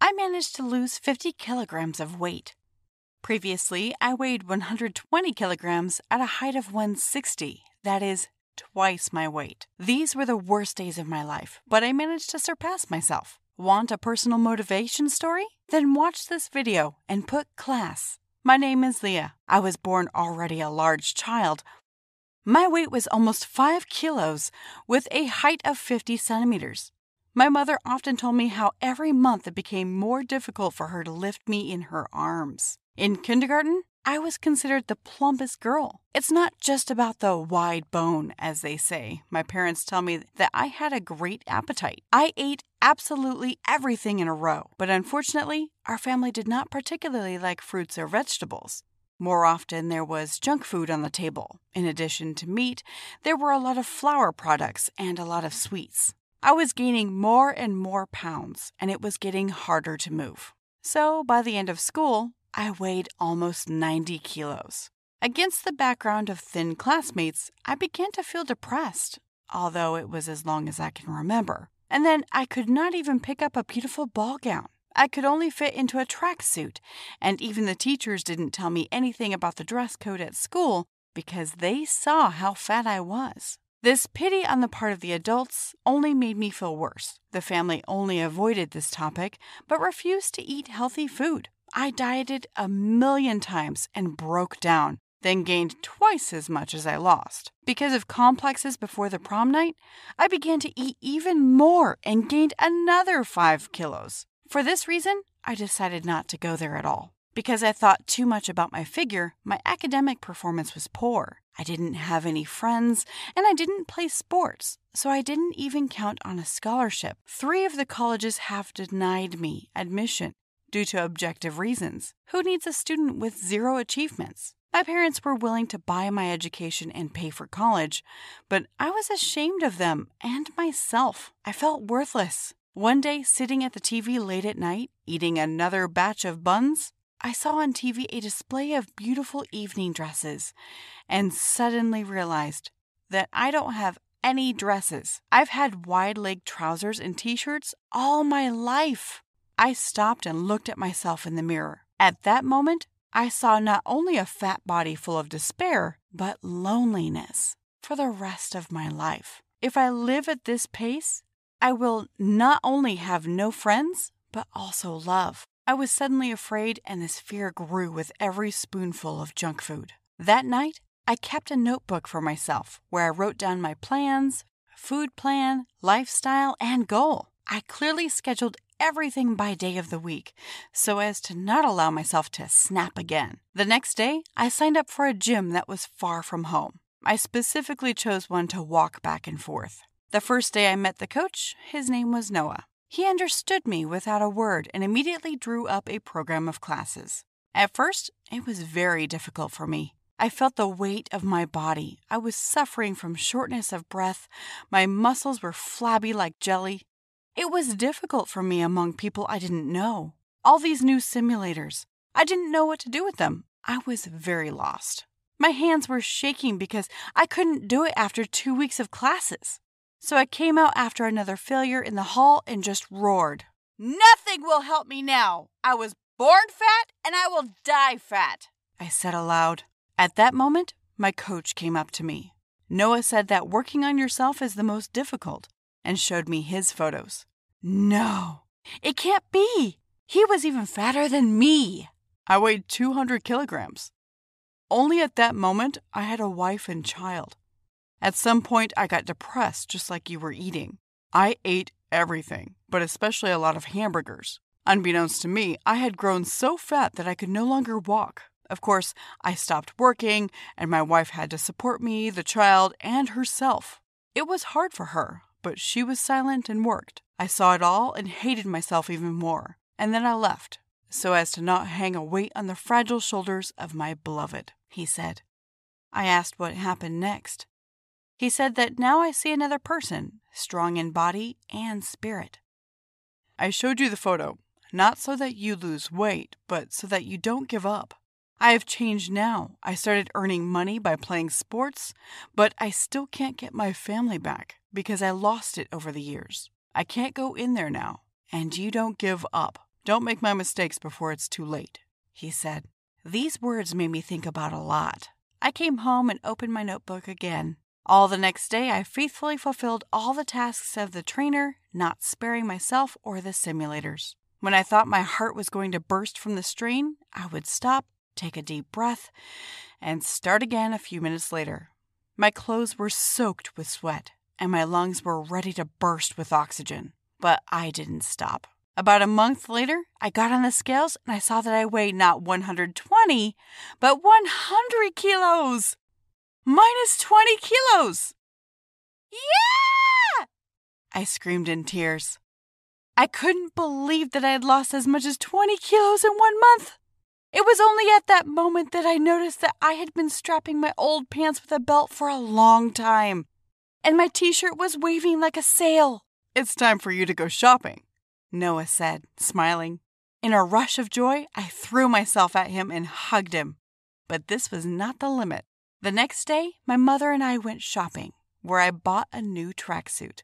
I managed to lose 50 kilograms of weight. Previously, I weighed 120 kilograms at a height of 160. That is twice my weight. These were the worst days of my life, but I managed to surpass myself. Want a personal motivation story? Then watch this video and put class. My name is Leah. I was born already a large child. My weight was almost 5 kilos with a height of 50 centimeters. My mother often told me how every month it became more difficult for her to lift me in her arms. In kindergarten, I was considered the plumpest girl. It's not just about the wide bone, as they say. My parents tell me that I had a great appetite. I ate absolutely everything in a row, but unfortunately, our family did not particularly like fruits or vegetables. More often, there was junk food on the table. In addition to meat, there were a lot of flour products and a lot of sweets. I was gaining more and more pounds, and it was getting harder to move. So, by the end of school, I weighed almost 90 kilos. Against the background of thin classmates, I began to feel depressed, although it was as long as I can remember. And then I could not even pick up a beautiful ball gown. I could only fit into a tracksuit, and even the teachers didn't tell me anything about the dress code at school because they saw how fat I was. This pity on the part of the adults only made me feel worse. The family only avoided this topic, but refused to eat healthy food. I dieted a million times and broke down, then gained twice as much as I lost. Because of complexes before the prom night, I began to eat even more and gained another five kilos. For this reason, I decided not to go there at all. Because I thought too much about my figure, my academic performance was poor. I didn't have any friends, and I didn't play sports, so I didn't even count on a scholarship. Three of the colleges have denied me admission due to objective reasons. Who needs a student with zero achievements? My parents were willing to buy my education and pay for college, but I was ashamed of them and myself. I felt worthless. One day, sitting at the TV late at night, eating another batch of buns, I saw on TV a display of beautiful evening dresses and suddenly realized that I don't have any dresses. I've had wide leg trousers and t shirts all my life. I stopped and looked at myself in the mirror. At that moment, I saw not only a fat body full of despair, but loneliness for the rest of my life. If I live at this pace, I will not only have no friends, but also love. I was suddenly afraid, and this fear grew with every spoonful of junk food. That night, I kept a notebook for myself where I wrote down my plans, food plan, lifestyle, and goal. I clearly scheduled everything by day of the week so as to not allow myself to snap again. The next day, I signed up for a gym that was far from home. I specifically chose one to walk back and forth. The first day I met the coach, his name was Noah. He understood me without a word and immediately drew up a program of classes. At first, it was very difficult for me. I felt the weight of my body. I was suffering from shortness of breath. My muscles were flabby like jelly. It was difficult for me among people I didn't know. All these new simulators. I didn't know what to do with them. I was very lost. My hands were shaking because I couldn't do it after two weeks of classes. So I came out after another failure in the hall and just roared. Nothing will help me now. I was born fat and I will die fat, I said aloud. At that moment, my coach came up to me. Noah said that working on yourself is the most difficult and showed me his photos. No, It can't be. He was even fatter than me. I weighed 200 kilograms. Only at that moment, I had a wife and child. At some point, I got depressed, just like you were eating. I ate everything, but especially a lot of hamburgers. Unbeknownst to me, I had grown so fat that I could no longer walk. Of course, I stopped working, and my wife had to support me, the child, and herself. It was hard for her, but she was silent and worked. I saw it all and hated myself even more. And then I left, so as to not hang a weight on the fragile shoulders of my beloved, he said. I asked what happened next. He said that now I see another person, strong in body and spirit. I showed you the photo, not so that you lose weight, but so that you don't give up. I have changed now. I started earning money by playing sports, but I still can't get my family back because I lost it over the years. I can't go in there now, and you don't give up. Don't make my mistakes before it's too late, he said. These words made me think about a lot. I came home and opened my notebook again. All the next day, I faithfully fulfilled all the tasks of the trainer, not sparing myself or the simulators. When I thought my heart was going to burst from the strain, I would stop, take a deep breath, and start again a few minutes later. My clothes were soaked with sweat, and my lungs were ready to burst with oxygen. But I didn't stop. About a month later, I got on the scales and I saw that I weighed not 120, but 100 kilos minus 20 kilos. Yeah! I screamed in tears. I couldn't believe that I had lost as much as 20 kilos in one month. It was only at that moment that I noticed that I had been strapping my old pants with a belt for a long time, and my t shirt was waving like a sail. It's time for you to go shopping, Noah said, smiling. In a rush of joy, I threw myself at him and hugged him. But this was not the limit. The next day, my mother and I went shopping, where I bought a new tracksuit.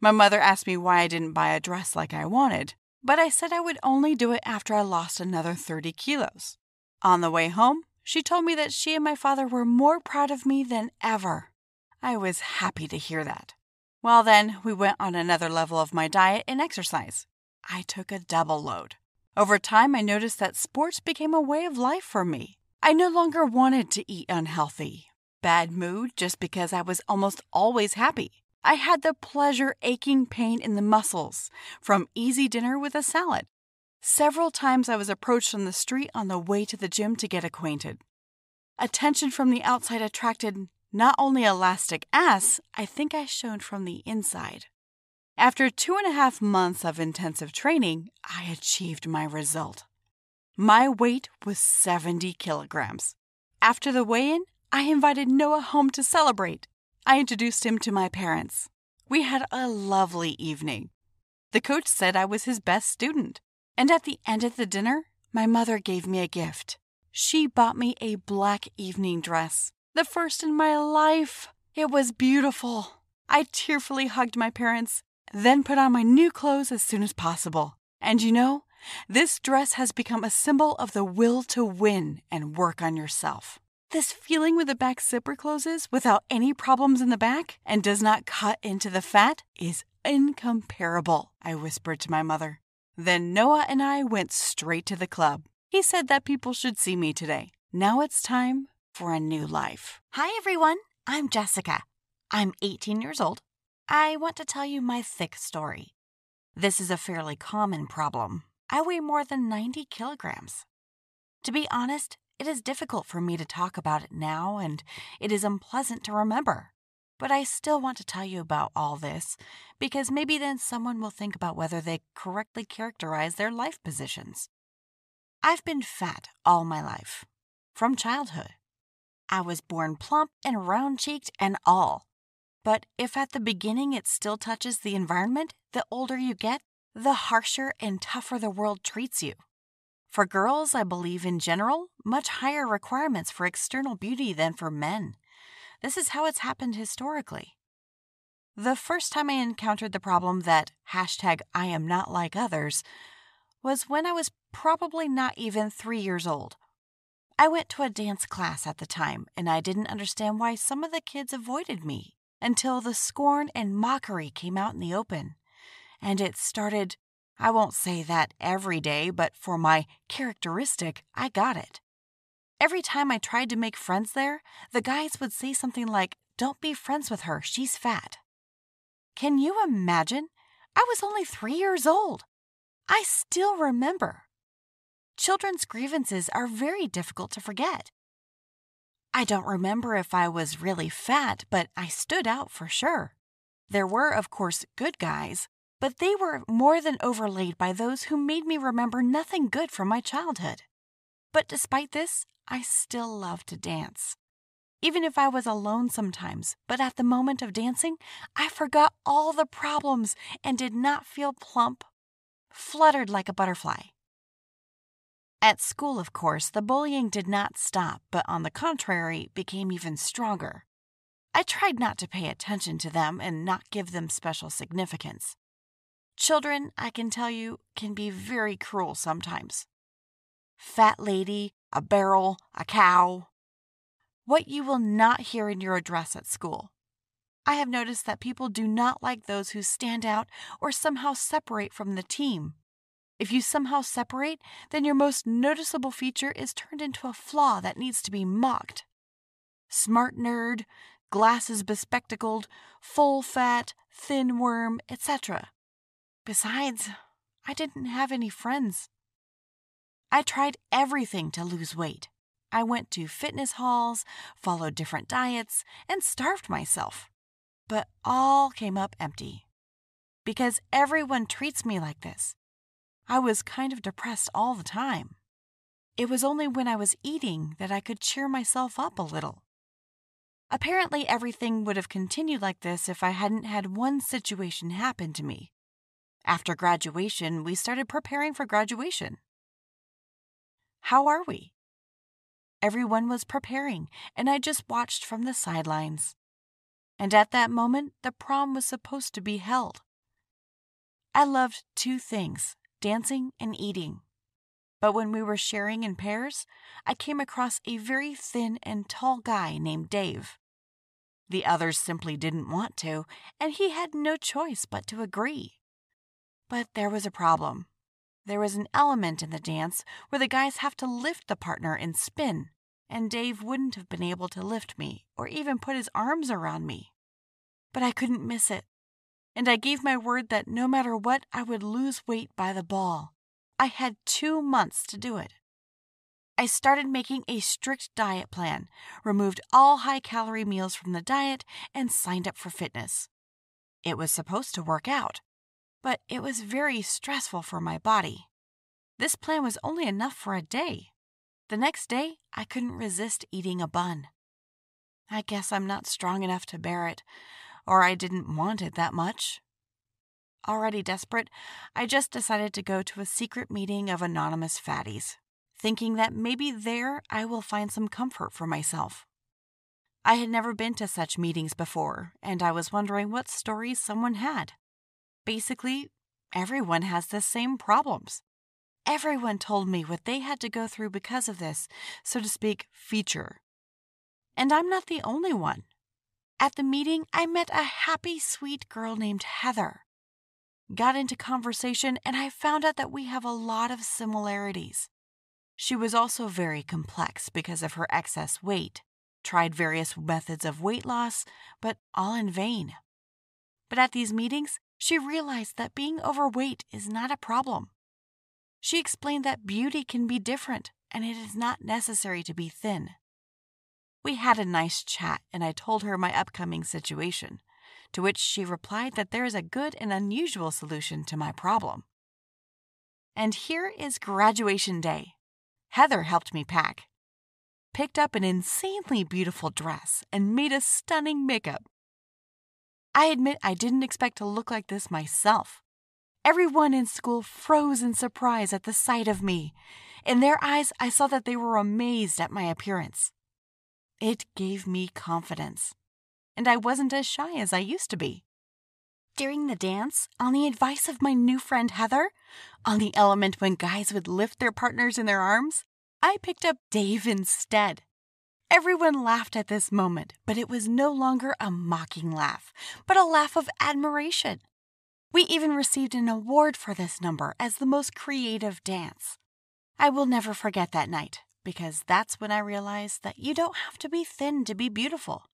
My mother asked me why I didn't buy a dress like I wanted, but I said I would only do it after I lost another 30 kilos. On the way home, she told me that she and my father were more proud of me than ever. I was happy to hear that. Well, then, we went on another level of my diet and exercise. I took a double load. Over time, I noticed that sports became a way of life for me. I no longer wanted to eat unhealthy. Bad mood just because I was almost always happy. I had the pleasure aching pain in the muscles from easy dinner with a salad. Several times I was approached on the street on the way to the gym to get acquainted. Attention from the outside attracted not only elastic ass, I think I shone from the inside. After two and a half months of intensive training, I achieved my result. My weight was 70 kilograms. After the weigh in, I invited Noah home to celebrate. I introduced him to my parents. We had a lovely evening. The coach said I was his best student. And at the end of the dinner, my mother gave me a gift. She bought me a black evening dress, the first in my life. It was beautiful. I tearfully hugged my parents, then put on my new clothes as soon as possible. And you know, this dress has become a symbol of the will to win and work on yourself. This feeling when the back zipper closes without any problems in the back and does not cut into the fat is incomparable, I whispered to my mother. Then Noah and I went straight to the club. He said that people should see me today. Now it's time for a new life. Hi, everyone. I'm Jessica. I'm 18 years old. I want to tell you my thick story. This is a fairly common problem. I weigh more than 90 kilograms. To be honest, it is difficult for me to talk about it now, and it is unpleasant to remember. But I still want to tell you about all this, because maybe then someone will think about whether they correctly characterize their life positions. I've been fat all my life, from childhood. I was born plump and round cheeked and all. But if at the beginning it still touches the environment, the older you get, the harsher and tougher the world treats you. For girls, I believe in general, much higher requirements for external beauty than for men. This is how it's happened historically. The first time I encountered the problem that hashtag I am not like others was when I was probably not even three years old. I went to a dance class at the time, and I didn't understand why some of the kids avoided me until the scorn and mockery came out in the open and it started I won't say that every day, but for my characteristic, I got it. Every time I tried to make friends there, the guys would say something like, Don't be friends with her, she's fat. Can you imagine? I was only three years old. I still remember. Children's grievances are very difficult to forget. I don't remember if I was really fat, but I stood out for sure. There were, of course, good guys, but they were more than overlaid by those who made me remember nothing good from my childhood. But despite this, I still loved to dance. Even if I was alone sometimes, but at the moment of dancing, I forgot all the problems and did not feel plump, fluttered like a butterfly. At school, of course, the bullying did not stop, but on the contrary, became even stronger. I tried not to pay attention to them and not give them special significance. Children, I can tell you, can be very cruel sometimes. Fat lady, a barrel, a cow. What you will not hear in your address at school. I have noticed that people do not like those who stand out or somehow separate from the team. If you somehow separate, then your most noticeable feature is turned into a flaw that needs to be mocked. Smart nerd, glasses bespectacled, full fat, thin worm, etc. Besides, I didn't have any friends. I tried everything to lose weight. I went to fitness halls, followed different diets, and starved myself. But all came up empty. Because everyone treats me like this. I was kind of depressed all the time. It was only when I was eating that I could cheer myself up a little. Apparently, everything would have continued like this if I hadn't had one situation happen to me. After graduation, we started preparing for graduation. How are we? Everyone was preparing, and I just watched from the sidelines. And at that moment, the prom was supposed to be held. I loved two things dancing and eating. But when we were sharing in pairs, I came across a very thin and tall guy named Dave. The others simply didn't want to, and he had no choice but to agree. But there was a problem. There was an element in the dance where the guys have to lift the partner and spin, and Dave wouldn't have been able to lift me or even put his arms around me. But I couldn't miss it and I gave my word that no matter what, I would lose weight by the ball. I had two months to do it. I started making a strict diet plan, removed all high calorie meals from the diet, and signed up for fitness. It was supposed to work out, but it was very stressful for my body. This plan was only enough for a day. The next day, I couldn't resist eating a bun. I guess I'm not strong enough to bear it, or I didn't want it that much. Already desperate, I just decided to go to a secret meeting of anonymous fatties, thinking that maybe there I will find some comfort for myself. I had never been to such meetings before, and I was wondering what stories someone had. Basically, everyone has the same problems. Everyone told me what they had to go through because of this, so to speak, feature. And I'm not the only one. At the meeting, I met a happy, sweet girl named Heather. Got into conversation, and I found out that we have a lot of similarities. She was also very complex because of her excess weight, tried various methods of weight loss, but all in vain. But at these meetings, she realized that being overweight is not a problem. She explained that beauty can be different and it is not necessary to be thin. We had a nice chat, and I told her my upcoming situation, to which she replied that there is a good and unusual solution to my problem. And here is graduation day. Heather helped me pack, picked up an insanely beautiful dress, and made a stunning makeup. I admit I didn't expect to look like this myself. Everyone in school froze in surprise at the sight of me. In their eyes, I saw that they were amazed at my appearance. It gave me confidence, and I wasn't as shy as I used to be. During the dance, on the advice of my new friend Heather, on the element when guys would lift their partners in their arms, I picked up Dave instead. Everyone laughed at this moment, but it was no longer a mocking laugh, but a laugh of admiration. We even received an award for this number as the most creative dance. I will never forget that night because that's when I realized that you don't have to be thin to be beautiful,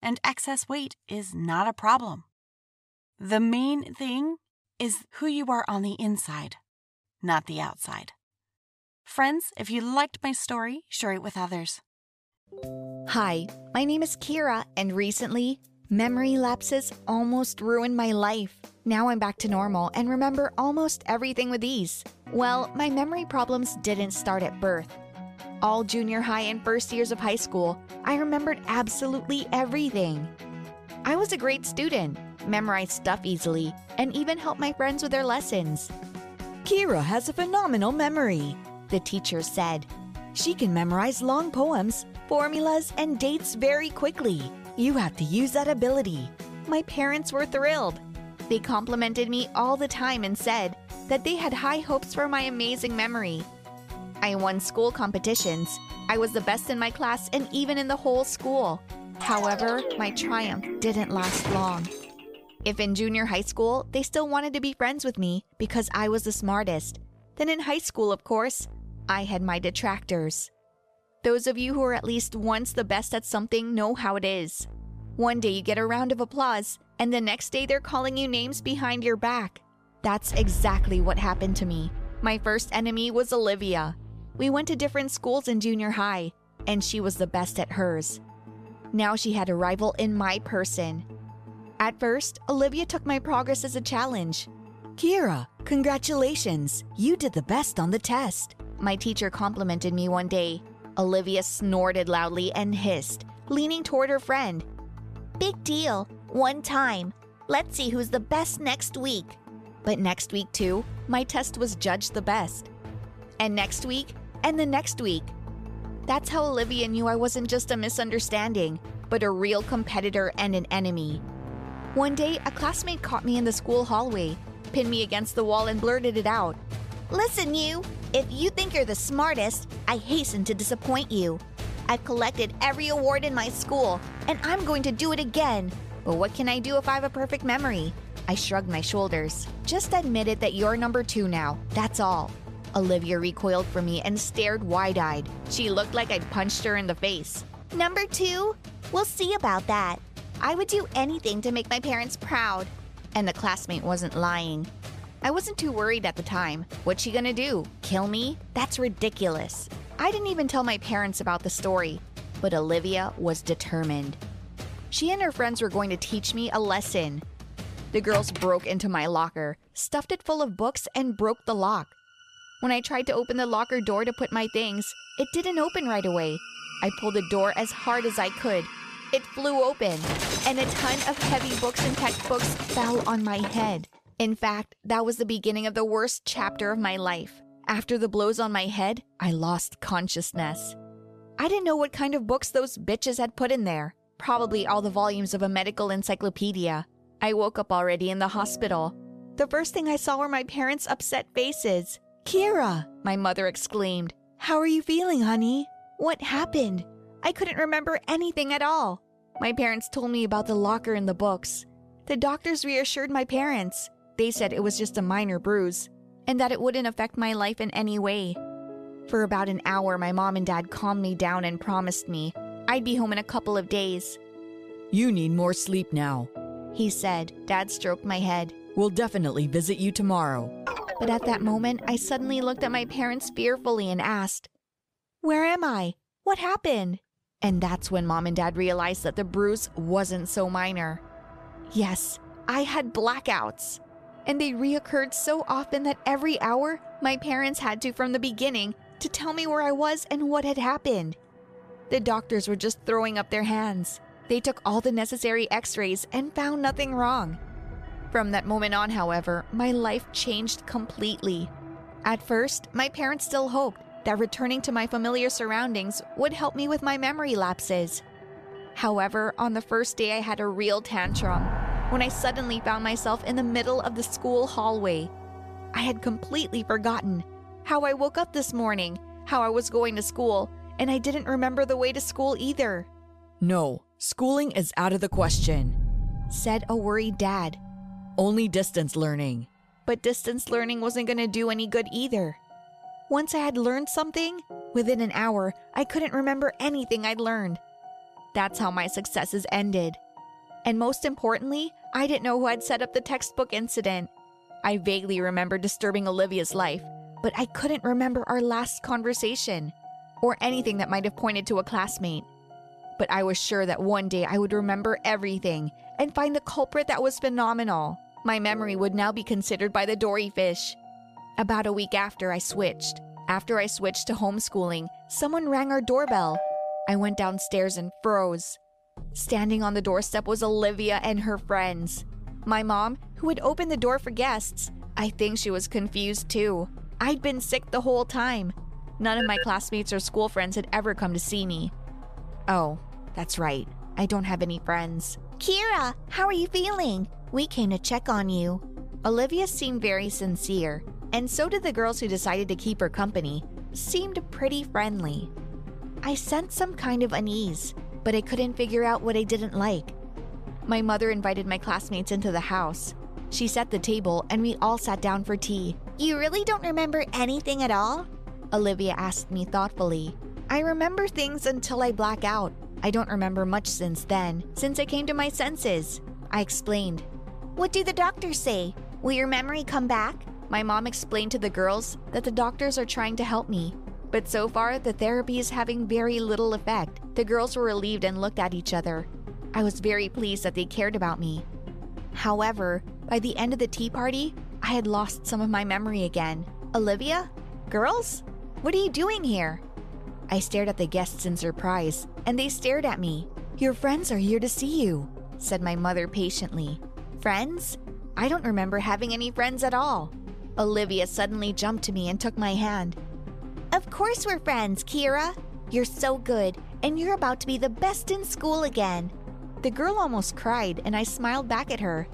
and excess weight is not a problem. The main thing is who you are on the inside, not the outside. Friends, if you liked my story, share it with others. Hi, my name is Kira, and recently, memory lapses almost ruined my life. Now I'm back to normal and remember almost everything with ease. Well, my memory problems didn't start at birth. All junior high and first years of high school, I remembered absolutely everything. I was a great student, memorized stuff easily, and even helped my friends with their lessons. Kira has a phenomenal memory, the teacher said. She can memorize long poems, formulas, and dates very quickly. You have to use that ability. My parents were thrilled. They complimented me all the time and said that they had high hopes for my amazing memory. I won school competitions. I was the best in my class and even in the whole school. However, my triumph didn't last long. If in junior high school they still wanted to be friends with me because I was the smartest, then in high school, of course, I had my detractors. Those of you who are at least once the best at something know how it is. One day you get a round of applause, and the next day they're calling you names behind your back. That's exactly what happened to me. My first enemy was Olivia. We went to different schools in junior high, and she was the best at hers. Now she had a rival in my person. At first, Olivia took my progress as a challenge. Kira, congratulations! You did the best on the test. My teacher complimented me one day. Olivia snorted loudly and hissed, leaning toward her friend. Big deal. One time. Let's see who's the best next week. But next week, too, my test was judged the best. And next week, and the next week. That's how Olivia knew I wasn't just a misunderstanding, but a real competitor and an enemy. One day, a classmate caught me in the school hallway, pinned me against the wall, and blurted it out. Listen, you! If you think you're the smartest, I hasten to disappoint you. I've collected every award in my school, and I'm going to do it again. But what can I do if I have a perfect memory? I shrugged my shoulders. Just admit it that you're number two now, that's all. Olivia recoiled from me and stared wide eyed. She looked like I'd punched her in the face. Number two? We'll see about that. I would do anything to make my parents proud. And the classmate wasn't lying. I wasn't too worried at the time. What's she gonna do? Kill me? That's ridiculous. I didn't even tell my parents about the story. But Olivia was determined. She and her friends were going to teach me a lesson. The girls broke into my locker, stuffed it full of books, and broke the lock. When I tried to open the locker door to put my things, it didn't open right away. I pulled the door as hard as I could. It flew open, and a ton of heavy books and textbooks fell on my head. In fact, that was the beginning of the worst chapter of my life. After the blows on my head, I lost consciousness. I didn't know what kind of books those bitches had put in there. Probably all the volumes of a medical encyclopedia. I woke up already in the hospital. The first thing I saw were my parents' upset faces. Kira! My mother exclaimed. How are you feeling, honey? What happened? I couldn't remember anything at all. My parents told me about the locker and the books. The doctors reassured my parents. They said it was just a minor bruise and that it wouldn't affect my life in any way. For about an hour, my mom and dad calmed me down and promised me I'd be home in a couple of days. You need more sleep now, he said. Dad stroked my head. We'll definitely visit you tomorrow. But at that moment, I suddenly looked at my parents fearfully and asked, Where am I? What happened? And that's when mom and dad realized that the bruise wasn't so minor. Yes, I had blackouts. And they reoccurred so often that every hour, my parents had to, from the beginning, to tell me where I was and what had happened. The doctors were just throwing up their hands. They took all the necessary x rays and found nothing wrong. From that moment on, however, my life changed completely. At first, my parents still hoped that returning to my familiar surroundings would help me with my memory lapses. However, on the first day, I had a real tantrum when I suddenly found myself in the middle of the school hallway. I had completely forgotten how I woke up this morning, how I was going to school, and I didn't remember the way to school either. No, schooling is out of the question, said a worried dad. Only distance learning. But distance learning wasn't going to do any good either. Once I had learned something, within an hour, I couldn't remember anything I'd learned. That's how my successes ended. And most importantly, I didn't know who had set up the textbook incident. I vaguely remember disturbing Olivia's life, but I couldn't remember our last conversation or anything that might have pointed to a classmate. But I was sure that one day I would remember everything and find the culprit that was phenomenal. My memory would now be considered by the Dory fish. About a week after I switched, after I switched to homeschooling, someone rang our doorbell. I went downstairs and froze. Standing on the doorstep was Olivia and her friends. My mom, who had opened the door for guests, I think she was confused too. I'd been sick the whole time. None of my classmates or school friends had ever come to see me. Oh, that's right. I don't have any friends. Kira, how are you feeling? We came to check on you. Olivia seemed very sincere, and so did the girls who decided to keep her company, seemed pretty friendly. I sensed some kind of unease, but I couldn't figure out what I didn't like. My mother invited my classmates into the house. She set the table and we all sat down for tea. You really don't remember anything at all? Olivia asked me thoughtfully. I remember things until I black out. I don't remember much since then, since I came to my senses. I explained. What do the doctors say? Will your memory come back? My mom explained to the girls that the doctors are trying to help me. But so far, the therapy is having very little effect. The girls were relieved and looked at each other. I was very pleased that they cared about me. However, by the end of the tea party, I had lost some of my memory again. Olivia? Girls? What are you doing here? I stared at the guests in surprise, and they stared at me. Your friends are here to see you, said my mother patiently. Friends? I don't remember having any friends at all. Olivia suddenly jumped to me and took my hand. Of course we're friends, Kira. You're so good, and you're about to be the best in school again. The girl almost cried, and I smiled back at her.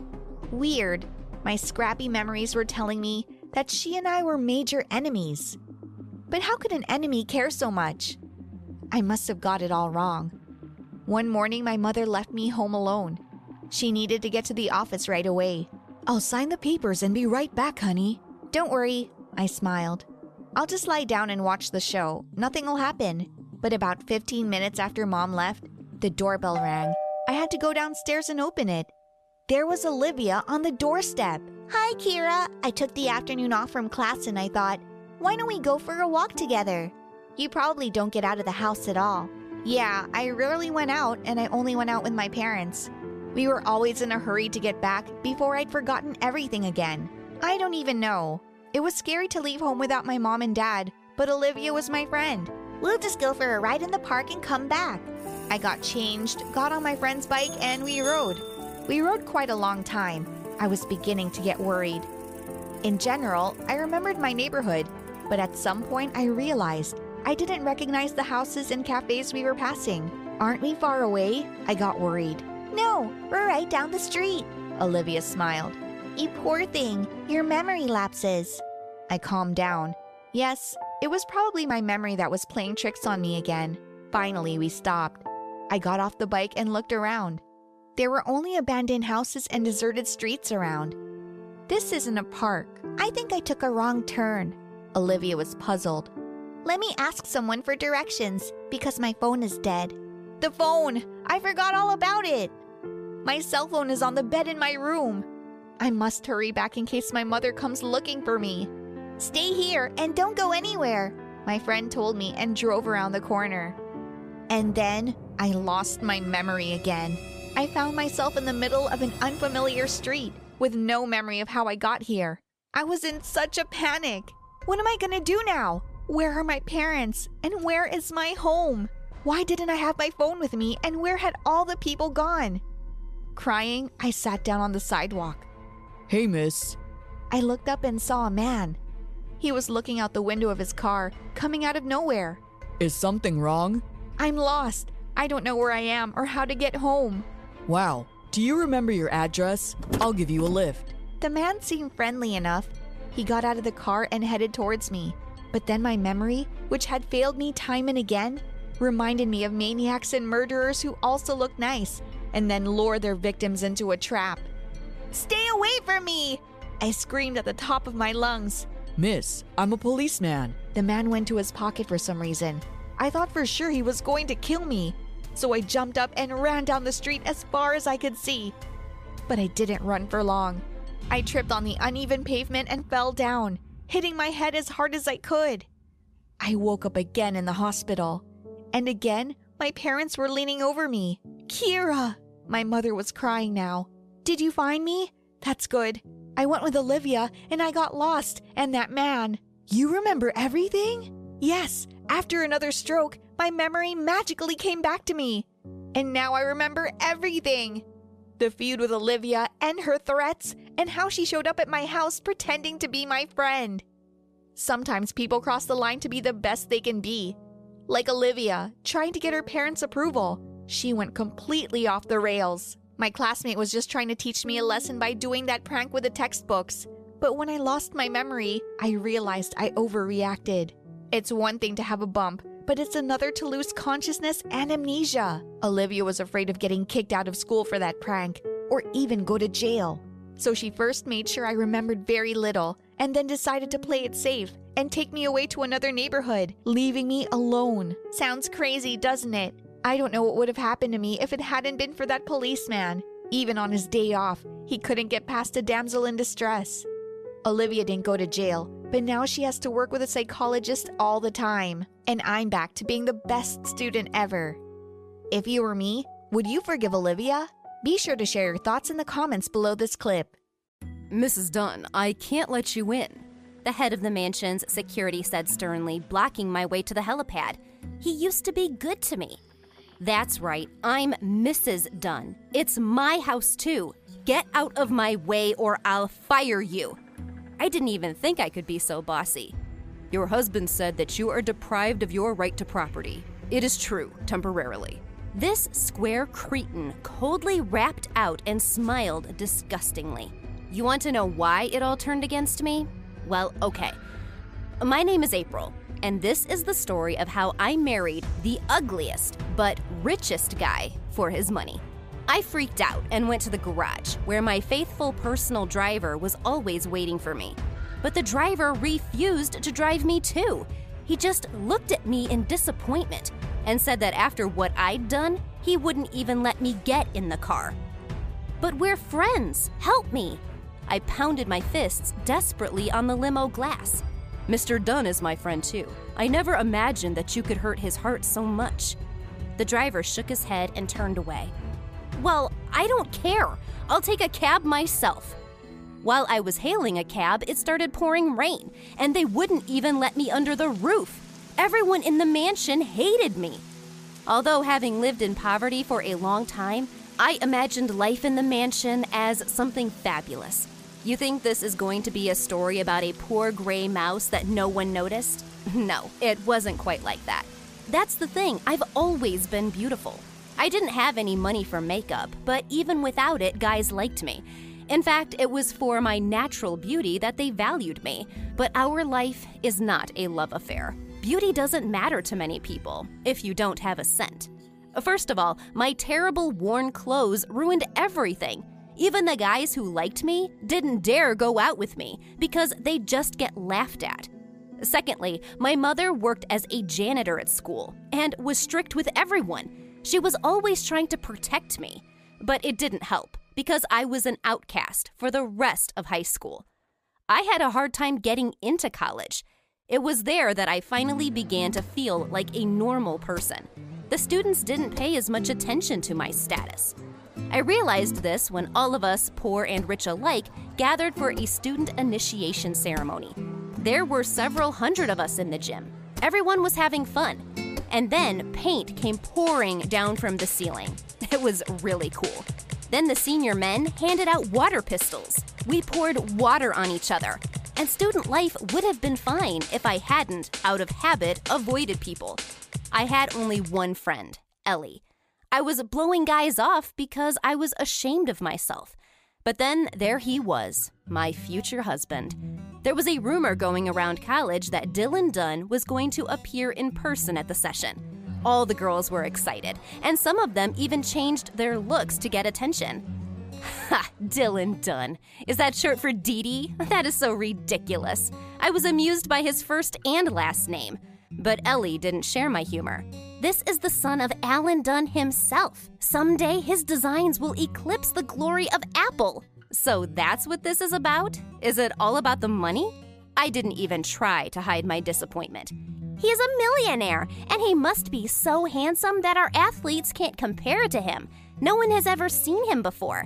Weird. My scrappy memories were telling me that she and I were major enemies. But how could an enemy care so much? I must have got it all wrong. One morning, my mother left me home alone. She needed to get to the office right away. I'll sign the papers and be right back, honey. Don't worry, I smiled. I'll just lie down and watch the show. Nothing will happen. But about 15 minutes after mom left, the doorbell rang. I had to go downstairs and open it. There was Olivia on the doorstep. Hi, Kira. I took the afternoon off from class and I thought, why don't we go for a walk together? You probably don't get out of the house at all. Yeah, I rarely went out and I only went out with my parents. We were always in a hurry to get back before I'd forgotten everything again. I don't even know. It was scary to leave home without my mom and dad, but Olivia was my friend. We'll just go for a ride in the park and come back. I got changed, got on my friend's bike, and we rode. We rode quite a long time. I was beginning to get worried. In general, I remembered my neighborhood, but at some point I realized I didn't recognize the houses and cafes we were passing. Aren't we far away? I got worried. No, we're right down the street. Olivia smiled. You poor thing, your memory lapses. I calmed down. Yes, it was probably my memory that was playing tricks on me again. Finally, we stopped. I got off the bike and looked around. There were only abandoned houses and deserted streets around. This isn't a park. I think I took a wrong turn. Olivia was puzzled. Let me ask someone for directions because my phone is dead. The phone! I forgot all about it! My cell phone is on the bed in my room. I must hurry back in case my mother comes looking for me. Stay here and don't go anywhere, my friend told me and drove around the corner. And then I lost my memory again. I found myself in the middle of an unfamiliar street with no memory of how I got here. I was in such a panic. What am I gonna do now? Where are my parents? And where is my home? Why didn't I have my phone with me? And where had all the people gone? Crying, I sat down on the sidewalk. Hey, miss. I looked up and saw a man. He was looking out the window of his car, coming out of nowhere. Is something wrong? I'm lost. I don't know where I am or how to get home. Wow. Do you remember your address? I'll give you a lift. The man seemed friendly enough. He got out of the car and headed towards me. But then my memory, which had failed me time and again, reminded me of maniacs and murderers who also look nice and then lure their victims into a trap. Stay away from me! I screamed at the top of my lungs. Miss, I'm a policeman. The man went to his pocket for some reason. I thought for sure he was going to kill me. So I jumped up and ran down the street as far as I could see. But I didn't run for long. I tripped on the uneven pavement and fell down, hitting my head as hard as I could. I woke up again in the hospital. And again, my parents were leaning over me. Kira! My mother was crying now. Did you find me? That's good. I went with Olivia and I got lost, and that man. You remember everything? Yes, after another stroke, my memory magically came back to me. And now I remember everything the feud with Olivia and her threats, and how she showed up at my house pretending to be my friend. Sometimes people cross the line to be the best they can be. Like Olivia, trying to get her parents' approval. She went completely off the rails. My classmate was just trying to teach me a lesson by doing that prank with the textbooks. But when I lost my memory, I realized I overreacted. It's one thing to have a bump, but it's another to lose consciousness and amnesia. Olivia was afraid of getting kicked out of school for that prank, or even go to jail. So she first made sure I remembered very little, and then decided to play it safe and take me away to another neighborhood, leaving me alone. Sounds crazy, doesn't it? I don't know what would have happened to me if it hadn't been for that policeman. Even on his day off, he couldn't get past a damsel in distress. Olivia didn't go to jail, but now she has to work with a psychologist all the time. And I'm back to being the best student ever. If you were me, would you forgive Olivia? Be sure to share your thoughts in the comments below this clip. Mrs. Dunn, I can't let you in. The head of the mansion's security said sternly, blocking my way to the helipad. He used to be good to me. That's right, I'm Mrs. Dunn. It's my house, too. Get out of my way or I'll fire you. I didn't even think I could be so bossy. Your husband said that you are deprived of your right to property. It is true, temporarily. This square cretin coldly rapped out and smiled disgustingly. You want to know why it all turned against me? Well, okay. My name is April, and this is the story of how I married the ugliest but richest guy for his money. I freaked out and went to the garage, where my faithful personal driver was always waiting for me. But the driver refused to drive me too. He just looked at me in disappointment and said that after what I'd done, he wouldn't even let me get in the car. But we're friends. Help me. I pounded my fists desperately on the limo glass. Mr. Dunn is my friend too. I never imagined that you could hurt his heart so much. The driver shook his head and turned away. Well, I don't care. I'll take a cab myself. While I was hailing a cab, it started pouring rain, and they wouldn't even let me under the roof. Everyone in the mansion hated me. Although having lived in poverty for a long time, I imagined life in the mansion as something fabulous. You think this is going to be a story about a poor gray mouse that no one noticed? No, it wasn't quite like that. That's the thing, I've always been beautiful. I didn't have any money for makeup, but even without it, guys liked me. In fact, it was for my natural beauty that they valued me. But our life is not a love affair. Beauty doesn't matter to many people if you don't have a scent. First of all, my terrible worn clothes ruined everything. Even the guys who liked me didn't dare go out with me because they'd just get laughed at. Secondly, my mother worked as a janitor at school and was strict with everyone. She was always trying to protect me, but it didn't help because I was an outcast for the rest of high school. I had a hard time getting into college. It was there that I finally began to feel like a normal person. The students didn't pay as much attention to my status. I realized this when all of us, poor and rich alike, gathered for a student initiation ceremony. There were several hundred of us in the gym. Everyone was having fun, and then paint came pouring down from the ceiling. It was really cool. Then the senior men handed out water pistols. We poured water on each other. And student life would have been fine if I hadn't, out of habit, avoided people. I had only one friend, Ellie. I was blowing guys off because I was ashamed of myself. But then there he was, my future husband. There was a rumor going around college that Dylan Dunn was going to appear in person at the session. All the girls were excited, and some of them even changed their looks to get attention. Ha, Dylan Dunn. Is that short for Dee Dee? That is so ridiculous. I was amused by his first and last name. But Ellie didn't share my humor. This is the son of Alan Dunn himself. Someday his designs will eclipse the glory of Apple. So that's what this is about? Is it all about the money? I didn't even try to hide my disappointment. He is a millionaire, and he must be so handsome that our athletes can't compare to him. No one has ever seen him before.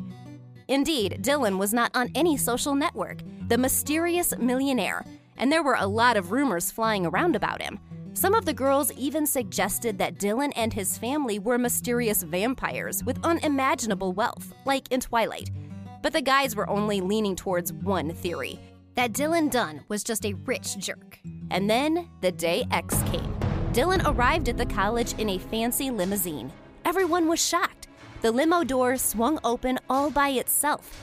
Indeed, Dylan was not on any social network, the mysterious millionaire, and there were a lot of rumors flying around about him. Some of the girls even suggested that Dylan and his family were mysterious vampires with unimaginable wealth, like in Twilight. But the guys were only leaning towards one theory that Dylan Dunn was just a rich jerk. And then the day X came. Dylan arrived at the college in a fancy limousine. Everyone was shocked. The limo door swung open all by itself.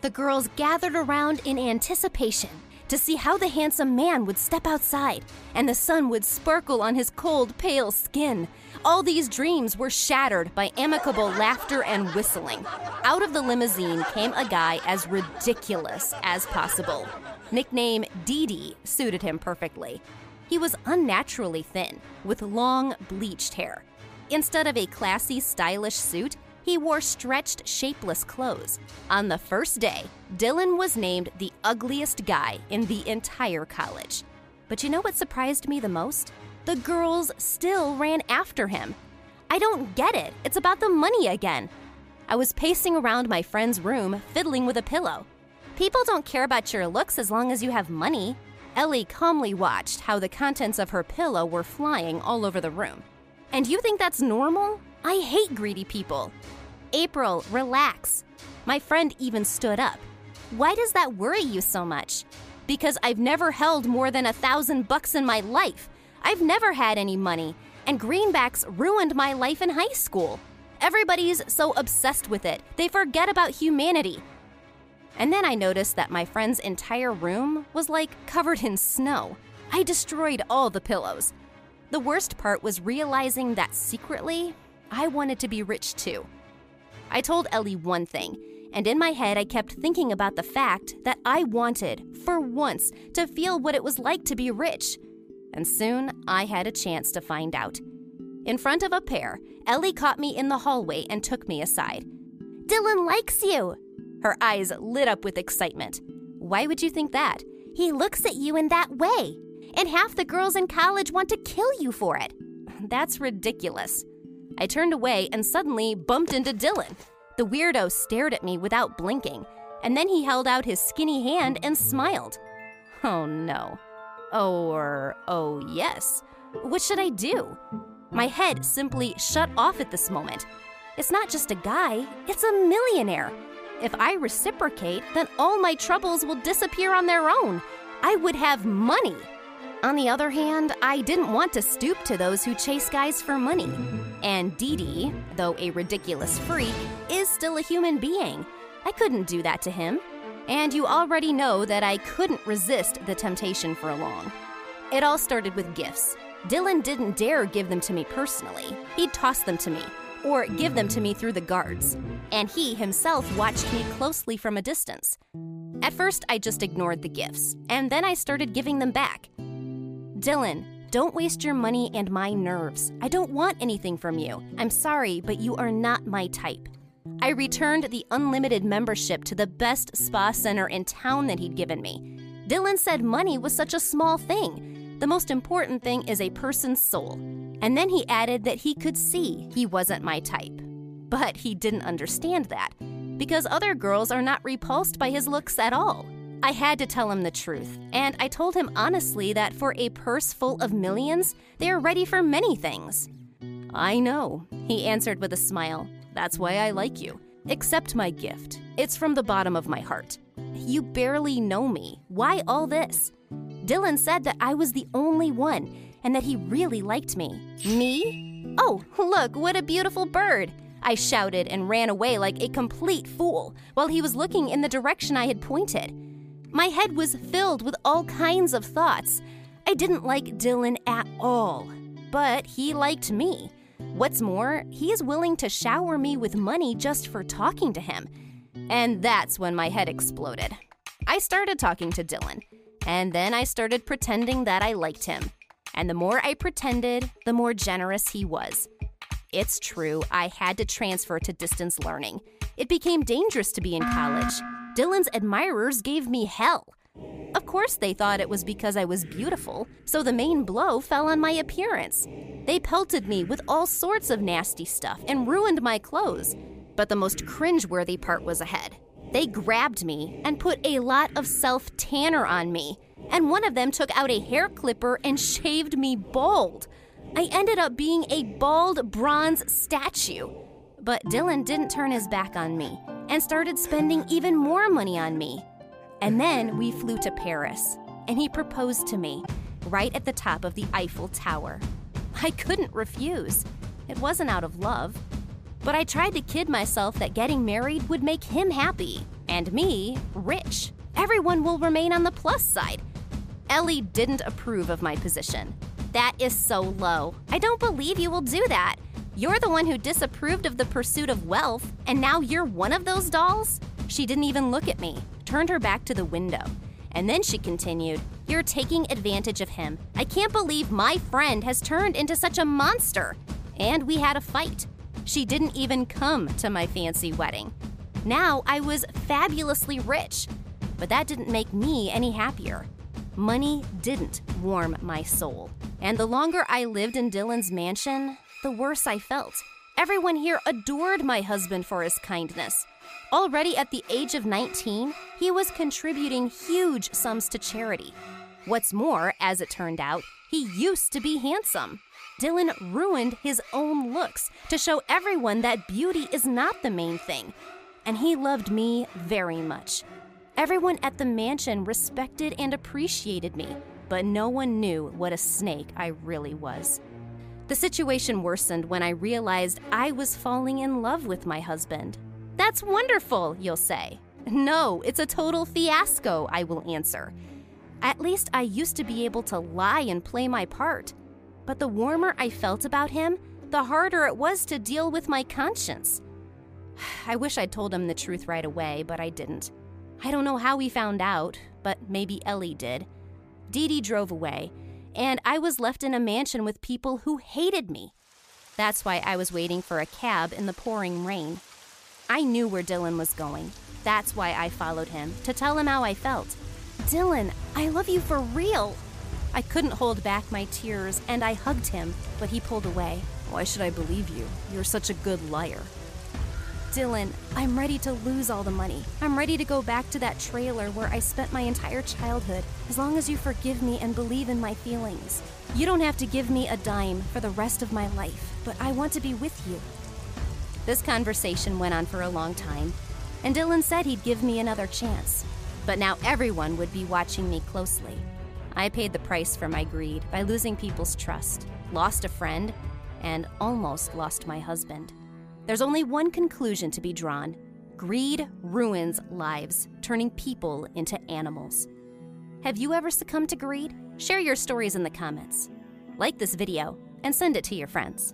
The girls gathered around in anticipation to see how the handsome man would step outside and the sun would sparkle on his cold, pale skin. All these dreams were shattered by amicable laughter and whistling. Out of the limousine came a guy as ridiculous as possible. Nickname Dee Dee suited him perfectly. He was unnaturally thin, with long, bleached hair. Instead of a classy, stylish suit, he wore stretched, shapeless clothes. On the first day, Dylan was named the ugliest guy in the entire college. But you know what surprised me the most? The girls still ran after him. I don't get it. It's about the money again. I was pacing around my friend's room, fiddling with a pillow. People don't care about your looks as long as you have money. Ellie calmly watched how the contents of her pillow were flying all over the room. And you think that's normal? I hate greedy people. April, relax. My friend even stood up. Why does that worry you so much? Because I've never held more than a thousand bucks in my life. I've never had any money, and greenbacks ruined my life in high school. Everybody's so obsessed with it, they forget about humanity. And then I noticed that my friend's entire room was like covered in snow. I destroyed all the pillows. The worst part was realizing that secretly, I wanted to be rich too. I told Ellie one thing, and in my head I kept thinking about the fact that I wanted, for once, to feel what it was like to be rich. And soon I had a chance to find out. In front of a pair, Ellie caught me in the hallway and took me aside. Dylan likes you, her eyes lit up with excitement. Why would you think that? He looks at you in that way, and half the girls in college want to kill you for it. That's ridiculous. I turned away and suddenly bumped into Dylan. The weirdo stared at me without blinking, and then he held out his skinny hand and smiled. Oh no. Or, oh yes. What should I do? My head simply shut off at this moment. It's not just a guy, it's a millionaire. If I reciprocate, then all my troubles will disappear on their own. I would have money. On the other hand, I didn't want to stoop to those who chase guys for money. And Dee Dee, though a ridiculous freak, is still a human being. I couldn't do that to him. And you already know that I couldn't resist the temptation for long. It all started with gifts. Dylan didn't dare give them to me personally, he'd toss them to me, or give them to me through the guards. And he himself watched me closely from a distance. At first, I just ignored the gifts, and then I started giving them back. Dylan, don't waste your money and my nerves. I don't want anything from you. I'm sorry, but you are not my type. I returned the unlimited membership to the best spa center in town that he'd given me. Dylan said money was such a small thing. The most important thing is a person's soul. And then he added that he could see he wasn't my type. But he didn't understand that, because other girls are not repulsed by his looks at all. I had to tell him the truth, and I told him honestly that for a purse full of millions, they are ready for many things. I know, he answered with a smile. That's why I like you. Accept my gift. It's from the bottom of my heart. You barely know me. Why all this? Dylan said that I was the only one and that he really liked me. Me? Oh, look, what a beautiful bird! I shouted and ran away like a complete fool while he was looking in the direction I had pointed. My head was filled with all kinds of thoughts. I didn't like Dylan at all, but he liked me. What's more, he is willing to shower me with money just for talking to him. And that's when my head exploded. I started talking to Dylan, and then I started pretending that I liked him. And the more I pretended, the more generous he was. It's true, I had to transfer to distance learning. It became dangerous to be in college. Dylan's admirers gave me hell. Of course, they thought it was because I was beautiful, so the main blow fell on my appearance. They pelted me with all sorts of nasty stuff and ruined my clothes. But the most cringeworthy part was ahead. They grabbed me and put a lot of self tanner on me, and one of them took out a hair clipper and shaved me bald. I ended up being a bald bronze statue. But Dylan didn't turn his back on me and started spending even more money on me. And then we flew to Paris, and he proposed to me right at the top of the Eiffel Tower. I couldn't refuse. It wasn't out of love. But I tried to kid myself that getting married would make him happy, and me rich. Everyone will remain on the plus side. Ellie didn't approve of my position. That is so low. I don't believe you will do that. You're the one who disapproved of the pursuit of wealth, and now you're one of those dolls? She didn't even look at me, turned her back to the window. And then she continued, You're taking advantage of him. I can't believe my friend has turned into such a monster. And we had a fight. She didn't even come to my fancy wedding. Now I was fabulously rich, but that didn't make me any happier. Money didn't warm my soul. And the longer I lived in Dylan's mansion, the worse I felt. Everyone here adored my husband for his kindness. Already at the age of 19, he was contributing huge sums to charity. What's more, as it turned out, he used to be handsome. Dylan ruined his own looks to show everyone that beauty is not the main thing. And he loved me very much. Everyone at the mansion respected and appreciated me, but no one knew what a snake I really was. The situation worsened when I realized I was falling in love with my husband. That's wonderful, you'll say. No, it's a total fiasco, I will answer. At least I used to be able to lie and play my part. But the warmer I felt about him, the harder it was to deal with my conscience. I wish I'd told him the truth right away, but I didn't. I don't know how he found out, but maybe Ellie did. Dee Dee drove away, and I was left in a mansion with people who hated me. That's why I was waiting for a cab in the pouring rain. I knew where Dylan was going. That's why I followed him, to tell him how I felt. Dylan, I love you for real. I couldn't hold back my tears, and I hugged him, but he pulled away. Why should I believe you? You're such a good liar. Dylan, I'm ready to lose all the money. I'm ready to go back to that trailer where I spent my entire childhood, as long as you forgive me and believe in my feelings. You don't have to give me a dime for the rest of my life, but I want to be with you. This conversation went on for a long time, and Dylan said he'd give me another chance. But now everyone would be watching me closely. I paid the price for my greed by losing people's trust, lost a friend, and almost lost my husband. There's only one conclusion to be drawn greed ruins lives, turning people into animals. Have you ever succumbed to greed? Share your stories in the comments. Like this video and send it to your friends.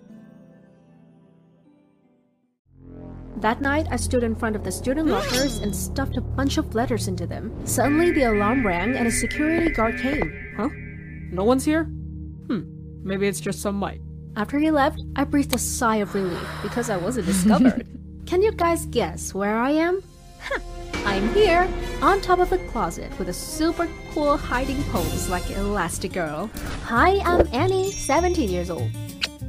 That night, I stood in front of the student lockers and stuffed a bunch of letters into them. Suddenly, the alarm rang and a security guard came. Huh? No one's here? Hmm, maybe it's just some mic. After he left, I breathed a sigh of relief because I wasn't discovered. Can you guys guess where I am? I'm here, on top of a closet with a super cool hiding pose like Elastigirl. Hi, I'm Annie, 17 years old.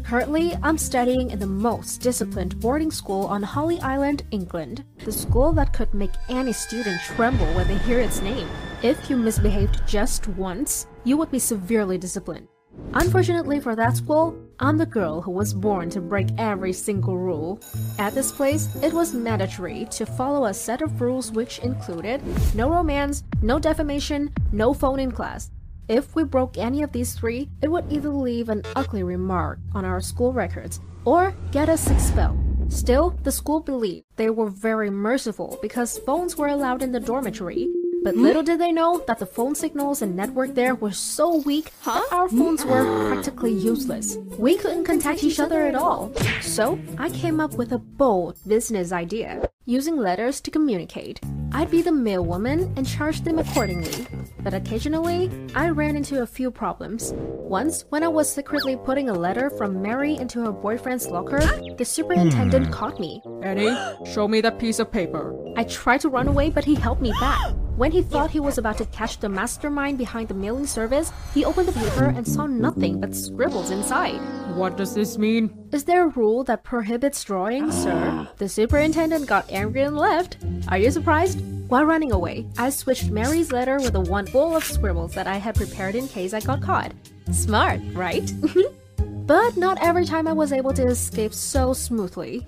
Currently, I'm studying in the most disciplined boarding school on Holly Island, England. The school that could make any student tremble when they hear its name. If you misbehaved just once, you would be severely disciplined. Unfortunately for that school, I'm the girl who was born to break every single rule. At this place, it was mandatory to follow a set of rules which included no romance, no defamation, no phone in class. If we broke any of these three, it would either leave an ugly remark on our school records or get us expelled. Still, the school believed they were very merciful because phones were allowed in the dormitory, but mm-hmm. little did they know that the phone signals and network there were so weak that our phones were practically useless. We couldn't contact each other at all. So I came up with a bold business idea. using letters to communicate. I'd be the mailwoman and charge them accordingly. But occasionally, I ran into a few problems. Once, when I was secretly putting a letter from Mary into her boyfriend's locker, the superintendent hmm. caught me. Eddie, show me that piece of paper. I tried to run away, but he held me back. When he thought he was about to catch the mastermind behind the mailing service, he opened the paper and saw nothing but scribbles inside. What does this mean? Is there a rule that prohibits drawing, sir? Ah. The superintendent got angry and left. Are you surprised? While running away, I switched Mary's letter with the one full of scribbles that I had prepared in case I got caught. Smart, right? but not every time I was able to escape so smoothly.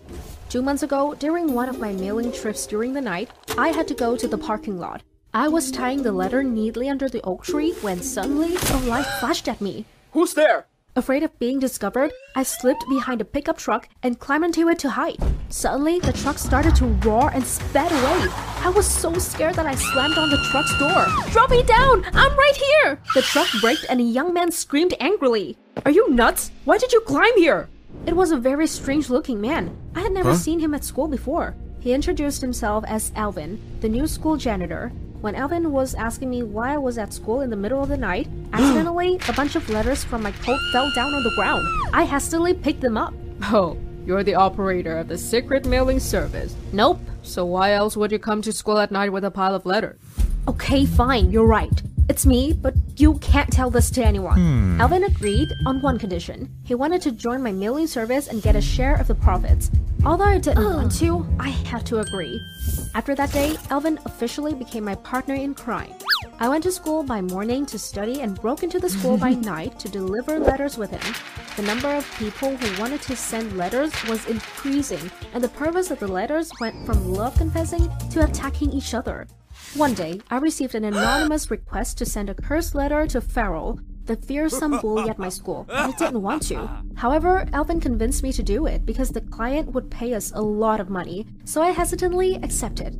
Two months ago, during one of my mailing trips during the night, I had to go to the parking lot. I was tying the letter neatly under the oak tree when suddenly a light flashed at me. Who's there? Afraid of being discovered, I slipped behind a pickup truck and climbed into it to hide. Suddenly, the truck started to roar and sped away. I was so scared that I slammed on the truck's door. Drop me down! I'm right here! The truck braked and a young man screamed angrily. Are you nuts? Why did you climb here? It was a very strange looking man. I had never seen him at school before. He introduced himself as Alvin, the new school janitor. When Alvin was asking me why I was at school in the middle of the night, accidentally, a bunch of letters from my coat fell down on the ground. I hastily picked them up. Oh, you're the operator of the secret mailing service. Nope. So why else would you come to school at night with a pile of letters? Okay, fine, you're right. It's me, but you can't tell this to anyone. Hmm. Alvin agreed on one condition. He wanted to join my mailing service and get a share of the profits. Although I didn't want to, I had to agree. After that day, Alvin officially became my partner in crime. I went to school by morning to study and broke into the school by night to deliver letters with him. The number of people who wanted to send letters was increasing, and the purpose of the letters went from love confessing to attacking each other. One day, I received an anonymous request to send a cursed letter to Farrell, the fearsome bully at my school, I didn't want to. However, Alvin convinced me to do it because the client would pay us a lot of money, so I hesitantly accepted.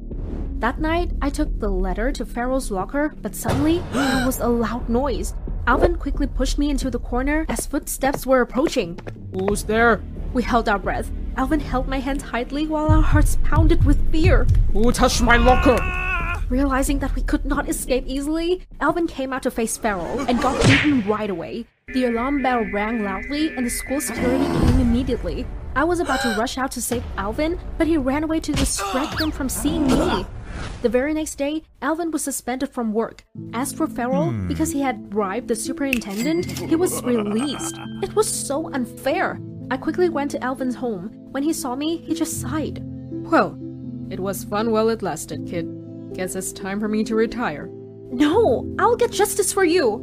That night, I took the letter to Farrell's locker, but suddenly, there was a loud noise. Alvin quickly pushed me into the corner as footsteps were approaching. Who's there? We held our breath. Alvin held my hand tightly while our hearts pounded with fear. Who touched my locker? Realizing that we could not escape easily, Alvin came out to face Farrell and got beaten right away. The alarm bell rang loudly and the school security came immediately. I was about to rush out to save Alvin, but he ran away to distract them from seeing me. The very next day, Alvin was suspended from work. As for Farrell, hmm. because he had bribed the superintendent, he was released. It was so unfair. I quickly went to Alvin's home. When he saw me, he just sighed. Well, it was fun while it lasted, kid. Guess it's time for me to retire. No, I'll get justice for you.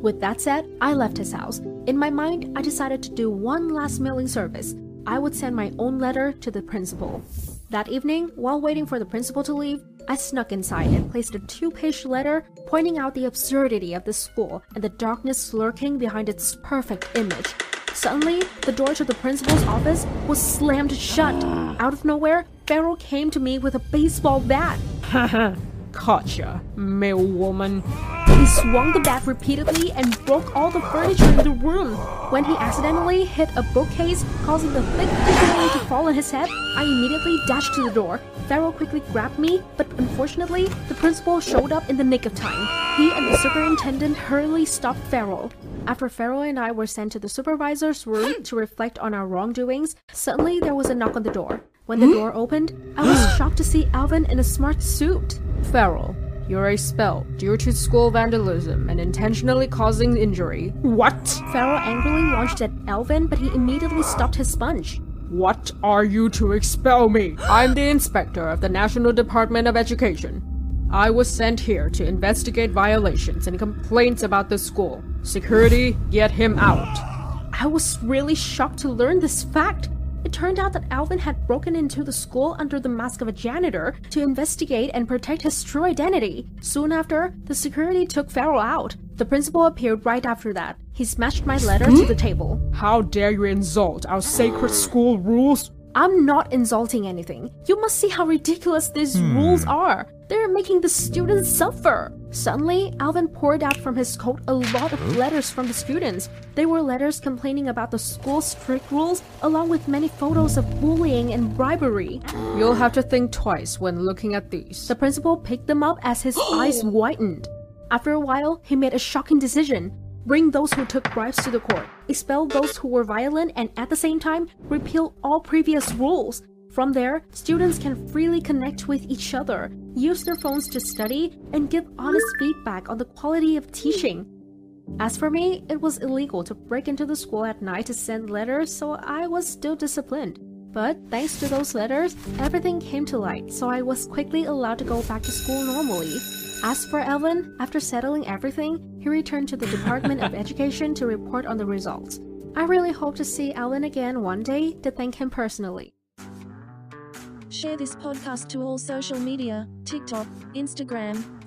With that said, I left his house. In my mind, I decided to do one last mailing service. I would send my own letter to the principal. That evening, while waiting for the principal to leave, I snuck inside and placed a two page letter pointing out the absurdity of the school and the darkness lurking behind its perfect image. Suddenly, the door to the principal's office was slammed shut. Ah. Out of nowhere, Farrell came to me with a baseball bat. Gotcha, mail woman. He swung the bat repeatedly and broke all the furniture in the room. When he accidentally hit a bookcase, causing the thick paperweight to fall on his head, I immediately dashed to the door. Farrell quickly grabbed me, but unfortunately, the principal showed up in the nick of time. He and the superintendent hurriedly stopped Farrell. After Farrell and I were sent to the supervisor's room to reflect on our wrongdoings, suddenly there was a knock on the door. When the hmm? door opened, I was shocked to see Alvin in a smart suit. Farrell, you're expelled due to school vandalism and intentionally causing injury. What? Farrell angrily launched at Alvin, but he immediately stopped his sponge. What are you to expel me? I'm the inspector of the National Department of Education. I was sent here to investigate violations and complaints about the school. Security, get him out. I was really shocked to learn this fact. It turned out that Alvin had broken into the school under the mask of a janitor to investigate and protect his true identity. Soon after, the security took Farrell out. The principal appeared right after that. He smashed my letter to the table. How dare you insult our sacred school rules? I'm not insulting anything. You must see how ridiculous these hmm. rules are. They're making the students suffer. Suddenly, Alvin poured out from his coat a lot of letters from the students. They were letters complaining about the school's strict rules, along with many photos of bullying and bribery. You'll have to think twice when looking at these. The principal picked them up as his eyes widened. After a while, he made a shocking decision. Bring those who took bribes to the court, expel those who were violent, and at the same time, repeal all previous rules. From there, students can freely connect with each other, use their phones to study, and give honest feedback on the quality of teaching. As for me, it was illegal to break into the school at night to send letters, so I was still disciplined. But thanks to those letters, everything came to light, so I was quickly allowed to go back to school normally. As for Alvin, after settling everything, he returned to the Department of Education to report on the results. I really hope to see Alvin again one day to thank him personally. Share this podcast to all social media TikTok, Instagram,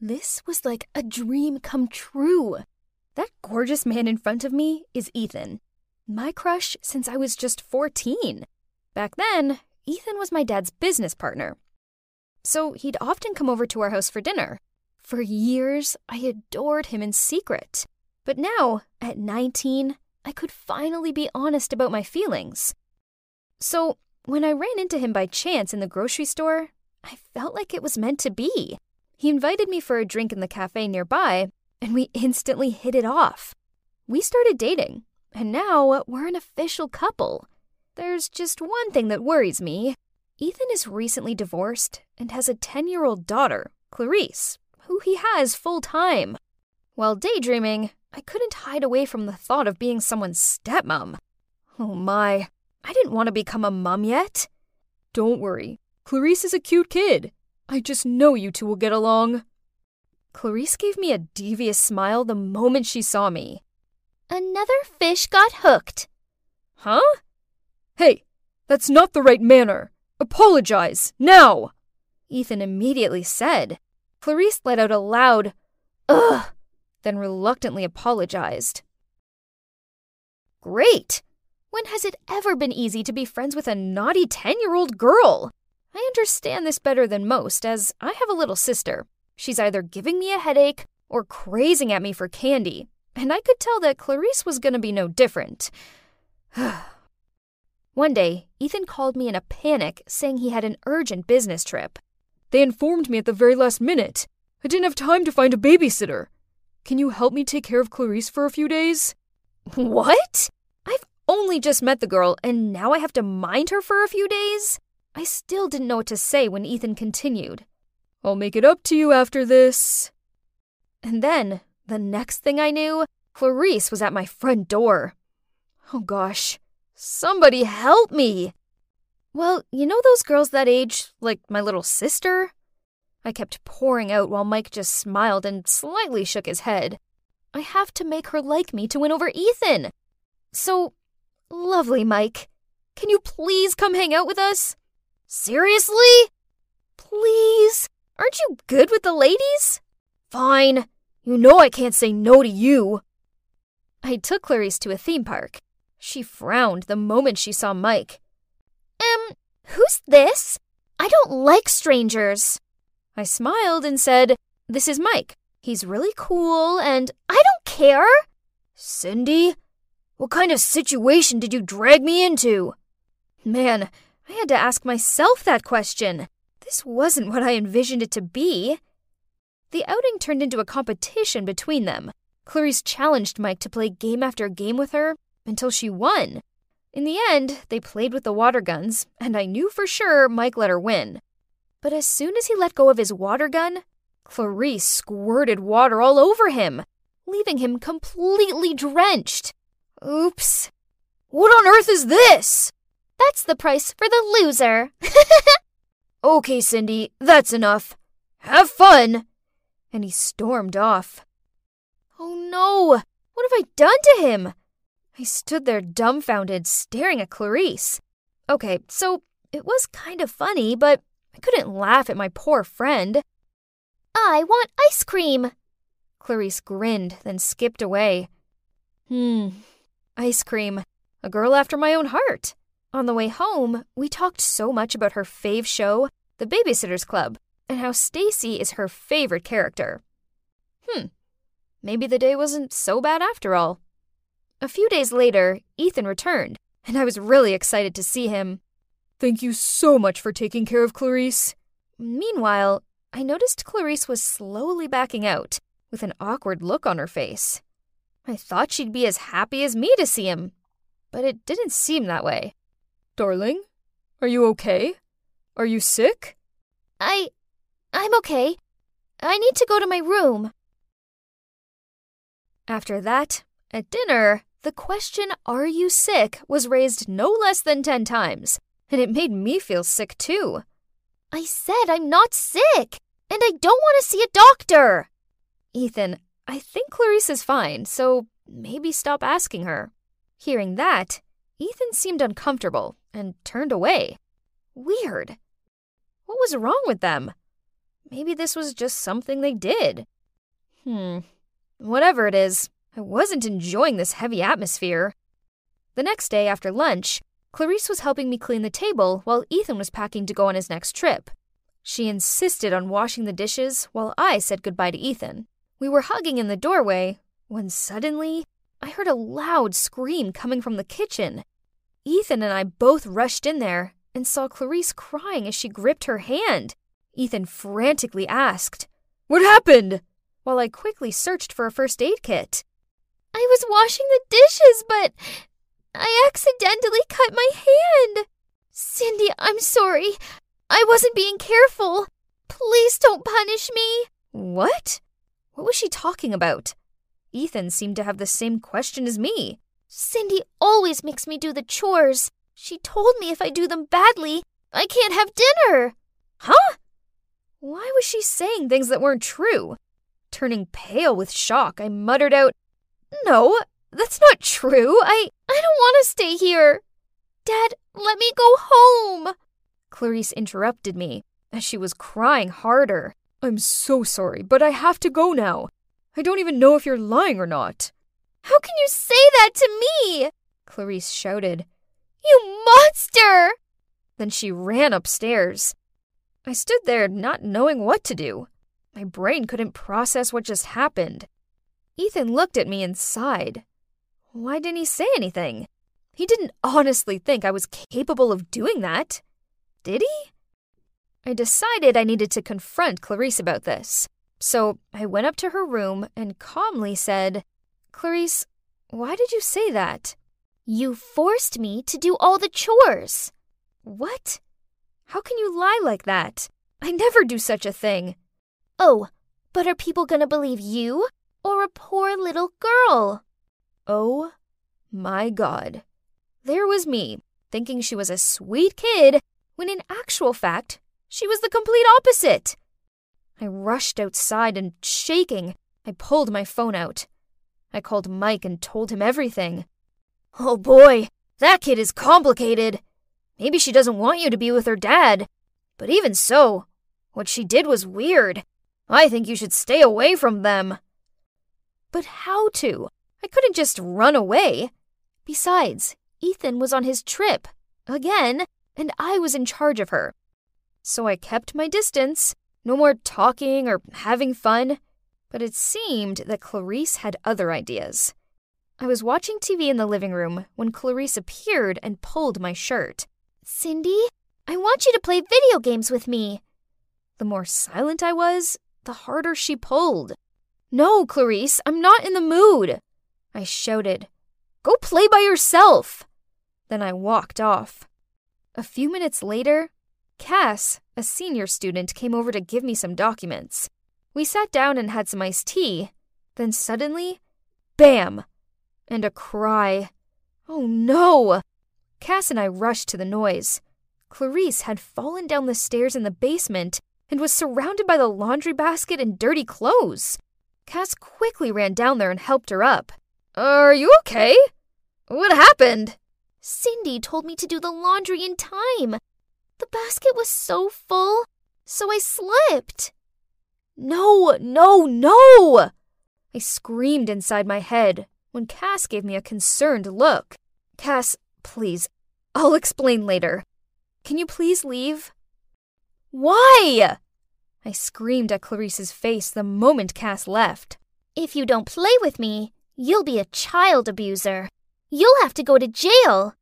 This was like a dream come true. That gorgeous man in front of me is Ethan. My crush since I was just 14. Back then, Ethan was my dad's business partner. So he'd often come over to our house for dinner. For years, I adored him in secret. But now, at 19, I could finally be honest about my feelings. So, when I ran into him by chance in the grocery store, I felt like it was meant to be. He invited me for a drink in the cafe nearby, and we instantly hit it off. We started dating, and now we're an official couple. There's just one thing that worries me. Ethan is recently divorced and has a 10 year old daughter, Clarice, who he has full time. While daydreaming, I couldn't hide away from the thought of being someone's stepmom. Oh my, I didn't want to become a mum yet. Don't worry, Clarice is a cute kid. I just know you two will get along. Clarice gave me a devious smile the moment she saw me. Another fish got hooked. Huh? Hey, that's not the right manner. Apologize, now! Ethan immediately said. Clarice let out a loud, ugh, then reluctantly apologized. Great! When has it ever been easy to be friends with a naughty 10 year old girl? I understand this better than most, as I have a little sister. She's either giving me a headache or crazing at me for candy, and I could tell that Clarice was going to be no different. One day, Ethan called me in a panic, saying he had an urgent business trip. They informed me at the very last minute. I didn't have time to find a babysitter. Can you help me take care of Clarice for a few days? What? I've only just met the girl, and now I have to mind her for a few days? I still didn't know what to say when Ethan continued. I'll make it up to you after this. And then, the next thing I knew, Clarice was at my front door. Oh gosh, somebody help me! Well, you know those girls that age, like my little sister? I kept pouring out while Mike just smiled and slightly shook his head. I have to make her like me to win over Ethan. So, lovely Mike, can you please come hang out with us? Seriously? Please? Aren't you good with the ladies? Fine. You know I can't say no to you. I took Clarice to a theme park. She frowned the moment she saw Mike. Um, who's this? I don't like strangers. I smiled and said, This is Mike. He's really cool and I don't care. Cindy? What kind of situation did you drag me into? Man, I had to ask myself that question. This wasn't what I envisioned it to be. The outing turned into a competition between them. Clarice challenged Mike to play game after game with her until she won. In the end, they played with the water guns, and I knew for sure Mike let her win. But as soon as he let go of his water gun, Clarice squirted water all over him, leaving him completely drenched. Oops. What on earth is this? That's the price for the loser. Okay, Cindy, that's enough. Have fun! And he stormed off. Oh no! What have I done to him? I stood there dumbfounded, staring at Clarice. Okay, so it was kind of funny, but I couldn't laugh at my poor friend. I want ice cream. Clarice grinned, then skipped away. Hmm, ice cream. A girl after my own heart. On the way home, we talked so much about her fave show, The Babysitter's Club, and how Stacey is her favorite character. Hmm, maybe the day wasn't so bad after all. A few days later, Ethan returned, and I was really excited to see him. Thank you so much for taking care of Clarice. Meanwhile, I noticed Clarice was slowly backing out, with an awkward look on her face. I thought she'd be as happy as me to see him, but it didn't seem that way. Darling, are you okay? Are you sick? I. I'm okay. I need to go to my room. After that, at dinner, the question, Are you sick? was raised no less than ten times, and it made me feel sick too. I said I'm not sick, and I don't want to see a doctor. Ethan, I think Clarice is fine, so maybe stop asking her. Hearing that, Ethan seemed uncomfortable and turned away. Weird. What was wrong with them? Maybe this was just something they did. Hmm. Whatever it is, I wasn't enjoying this heavy atmosphere. The next day after lunch, Clarice was helping me clean the table while Ethan was packing to go on his next trip. She insisted on washing the dishes while I said goodbye to Ethan. We were hugging in the doorway when suddenly I heard a loud scream coming from the kitchen. Ethan and I both rushed in there and saw Clarice crying as she gripped her hand. Ethan frantically asked, What happened? While I quickly searched for a first aid kit. I was washing the dishes, but I accidentally cut my hand. Cindy, I'm sorry. I wasn't being careful. Please don't punish me. What? What was she talking about? Ethan seemed to have the same question as me. Cindy always makes me do the chores. She told me if I do them badly, I can't have dinner. Huh? Why was she saying things that weren't true? Turning pale with shock, I muttered out, No, that's not true. I, I don't want to stay here. Dad, let me go home. Clarice interrupted me as she was crying harder. I'm so sorry, but I have to go now. I don't even know if you're lying or not. How can you say that to me? Clarice shouted. You monster! Then she ran upstairs. I stood there not knowing what to do. My brain couldn't process what just happened. Ethan looked at me and sighed. Why didn't he say anything? He didn't honestly think I was capable of doing that. Did he? I decided I needed to confront Clarice about this. So I went up to her room and calmly said, Clarice, why did you say that? You forced me to do all the chores. What? How can you lie like that? I never do such a thing. Oh, but are people gonna believe you or a poor little girl? Oh my god. There was me, thinking she was a sweet kid, when in actual fact, she was the complete opposite. I rushed outside and, shaking, I pulled my phone out. I called Mike and told him everything. Oh boy, that kid is complicated. Maybe she doesn't want you to be with her dad. But even so, what she did was weird. I think you should stay away from them. But how to? I couldn't just run away. Besides, Ethan was on his trip. Again, and I was in charge of her. So I kept my distance no more talking or having fun. But it seemed that Clarice had other ideas. I was watching TV in the living room when Clarice appeared and pulled my shirt. Cindy, I want you to play video games with me. The more silent I was, the harder she pulled. No, Clarice, I'm not in the mood. I shouted. Go play by yourself. Then I walked off. A few minutes later, Cass, a senior student, came over to give me some documents. We sat down and had some iced tea. Then suddenly, bam! And a cry. Oh no! Cass and I rushed to the noise. Clarice had fallen down the stairs in the basement and was surrounded by the laundry basket and dirty clothes. Cass quickly ran down there and helped her up. Are you okay? What happened? Cindy told me to do the laundry in time. The basket was so full, so I slipped. No, no, no! I screamed inside my head when Cass gave me a concerned look. Cass, please, I'll explain later. Can you please leave? Why? I screamed at Clarice's face the moment Cass left. If you don't play with me, you'll be a child abuser. You'll have to go to jail.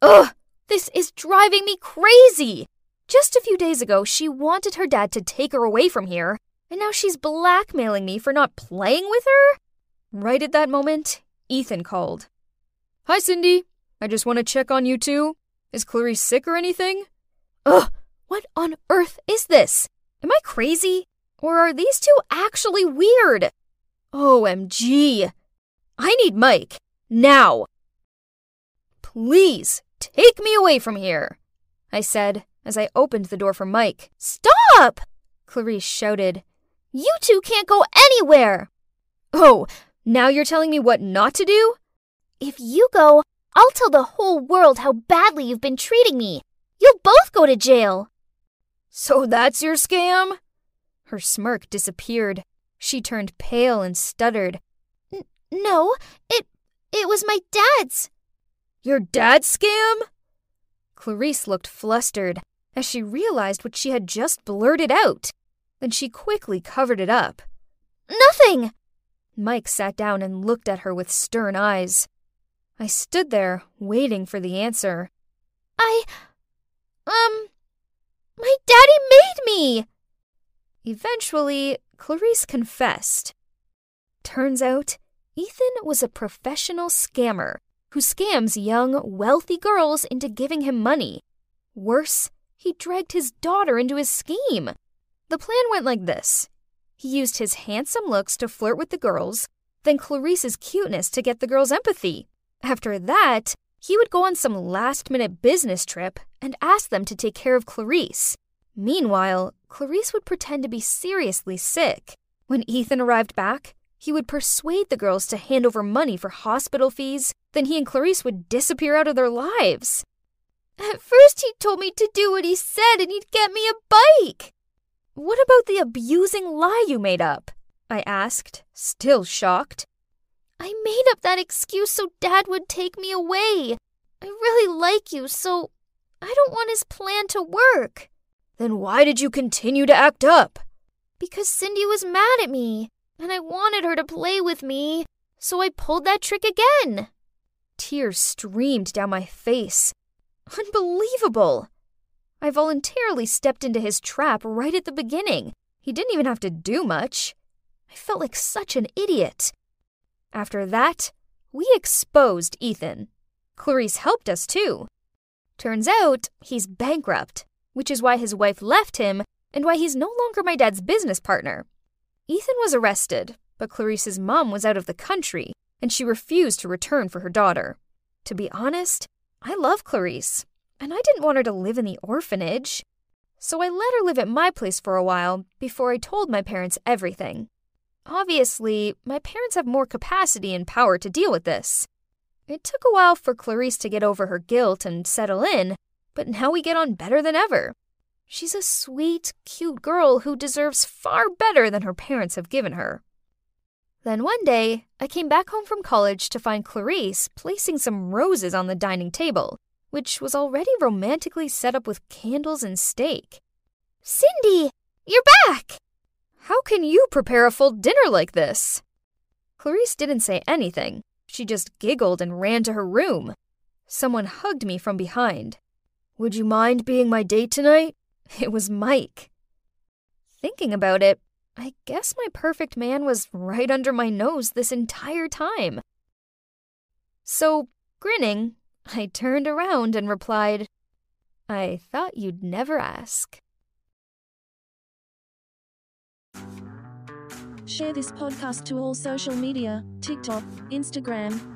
Ugh, this is driving me crazy. Just a few days ago, she wanted her dad to take her away from here, and now she's blackmailing me for not playing with her? Right at that moment, Ethan called. Hi, Cindy. I just want to check on you too. Is Clarice sick or anything? Ugh, what on earth is this? Am I crazy? Or are these two actually weird? OMG. I need Mike. Now. Please, take me away from here, I said as I opened the door for Mike. Stop! Clarice shouted. You two can't go anywhere! Oh, now you're telling me what not to do? If you go, I'll tell the whole world how badly you've been treating me. You'll both go to jail. So that's your scam? Her smirk disappeared. She turned pale and stuttered. no, it it was my dad's. Your dad's scam? Clarice looked flustered as she realized what she had just blurted out. Then she quickly covered it up. Nothing! Mike sat down and looked at her with stern eyes. I stood there, waiting for the answer. I. Um. My daddy made me! Eventually, Clarice confessed. Turns out, Ethan was a professional scammer who scams young, wealthy girls into giving him money. Worse, he dragged his daughter into his scheme. The plan went like this he used his handsome looks to flirt with the girls, then Clarice's cuteness to get the girls' empathy. After that, he would go on some last minute business trip and ask them to take care of Clarice. Meanwhile, Clarice would pretend to be seriously sick. When Ethan arrived back, he would persuade the girls to hand over money for hospital fees, then he and Clarice would disappear out of their lives. At first, he told me to do what he said and he'd get me a bike. What about the abusing lie you made up? I asked, still shocked. I made up that excuse so Dad would take me away. I really like you, so I don't want his plan to work. Then why did you continue to act up? Because Cindy was mad at me, and I wanted her to play with me, so I pulled that trick again. Tears streamed down my face. Unbelievable! I voluntarily stepped into his trap right at the beginning. He didn't even have to do much. I felt like such an idiot. After that, we exposed Ethan. Clarice helped us too. Turns out he's bankrupt, which is why his wife left him and why he's no longer my dad's business partner. Ethan was arrested, but Clarice's mom was out of the country and she refused to return for her daughter. To be honest, I love Clarice and I didn't want her to live in the orphanage. So I let her live at my place for a while before I told my parents everything. Obviously, my parents have more capacity and power to deal with this. It took a while for Clarice to get over her guilt and settle in, but now we get on better than ever. She's a sweet, cute girl who deserves far better than her parents have given her. Then one day, I came back home from college to find Clarice placing some roses on the dining table which was already romantically set up with candles and steak. Cindy, you're back! How can you prepare a full dinner like this? Clarice didn't say anything. She just giggled and ran to her room. Someone hugged me from behind. Would you mind being my date tonight? It was Mike. Thinking about it, I guess my perfect man was right under my nose this entire time. So, grinning, I turned around and replied, I thought you'd never ask. Share this podcast to all social media TikTok, Instagram,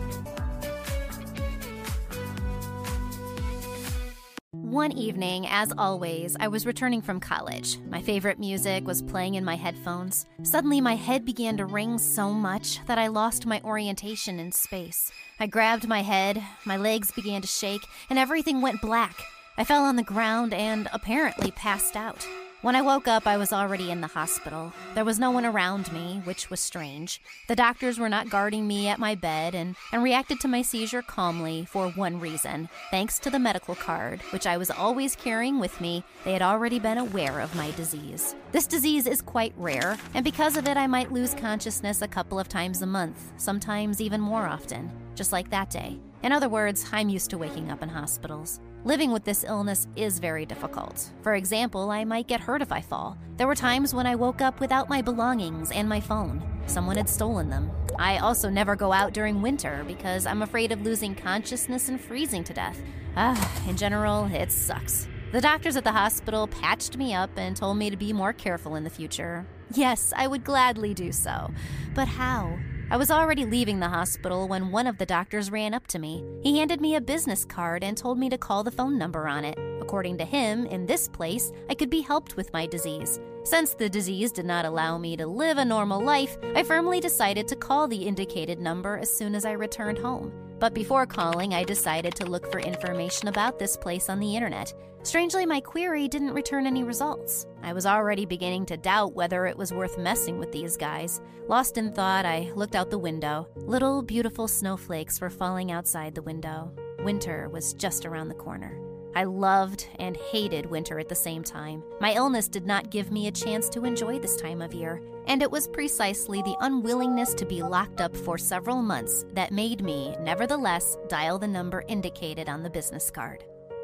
One evening, as always, I was returning from college. My favorite music was playing in my headphones. Suddenly, my head began to ring so much that I lost my orientation in space. I grabbed my head, my legs began to shake, and everything went black. I fell on the ground and apparently passed out. When I woke up, I was already in the hospital. There was no one around me, which was strange. The doctors were not guarding me at my bed and, and reacted to my seizure calmly for one reason. Thanks to the medical card, which I was always carrying with me, they had already been aware of my disease. This disease is quite rare, and because of it, I might lose consciousness a couple of times a month, sometimes even more often, just like that day. In other words, I'm used to waking up in hospitals. Living with this illness is very difficult. For example, I might get hurt if I fall. There were times when I woke up without my belongings and my phone. Someone had stolen them. I also never go out during winter because I'm afraid of losing consciousness and freezing to death. Ah, in general, it sucks. The doctors at the hospital patched me up and told me to be more careful in the future. Yes, I would gladly do so. But how? I was already leaving the hospital when one of the doctors ran up to me. He handed me a business card and told me to call the phone number on it. According to him, in this place, I could be helped with my disease. Since the disease did not allow me to live a normal life, I firmly decided to call the indicated number as soon as I returned home. But before calling, I decided to look for information about this place on the internet. Strangely, my query didn't return any results. I was already beginning to doubt whether it was worth messing with these guys. Lost in thought, I looked out the window. Little beautiful snowflakes were falling outside the window. Winter was just around the corner. I loved and hated winter at the same time. My illness did not give me a chance to enjoy this time of year, and it was precisely the unwillingness to be locked up for several months that made me, nevertheless, dial the number indicated on the business card.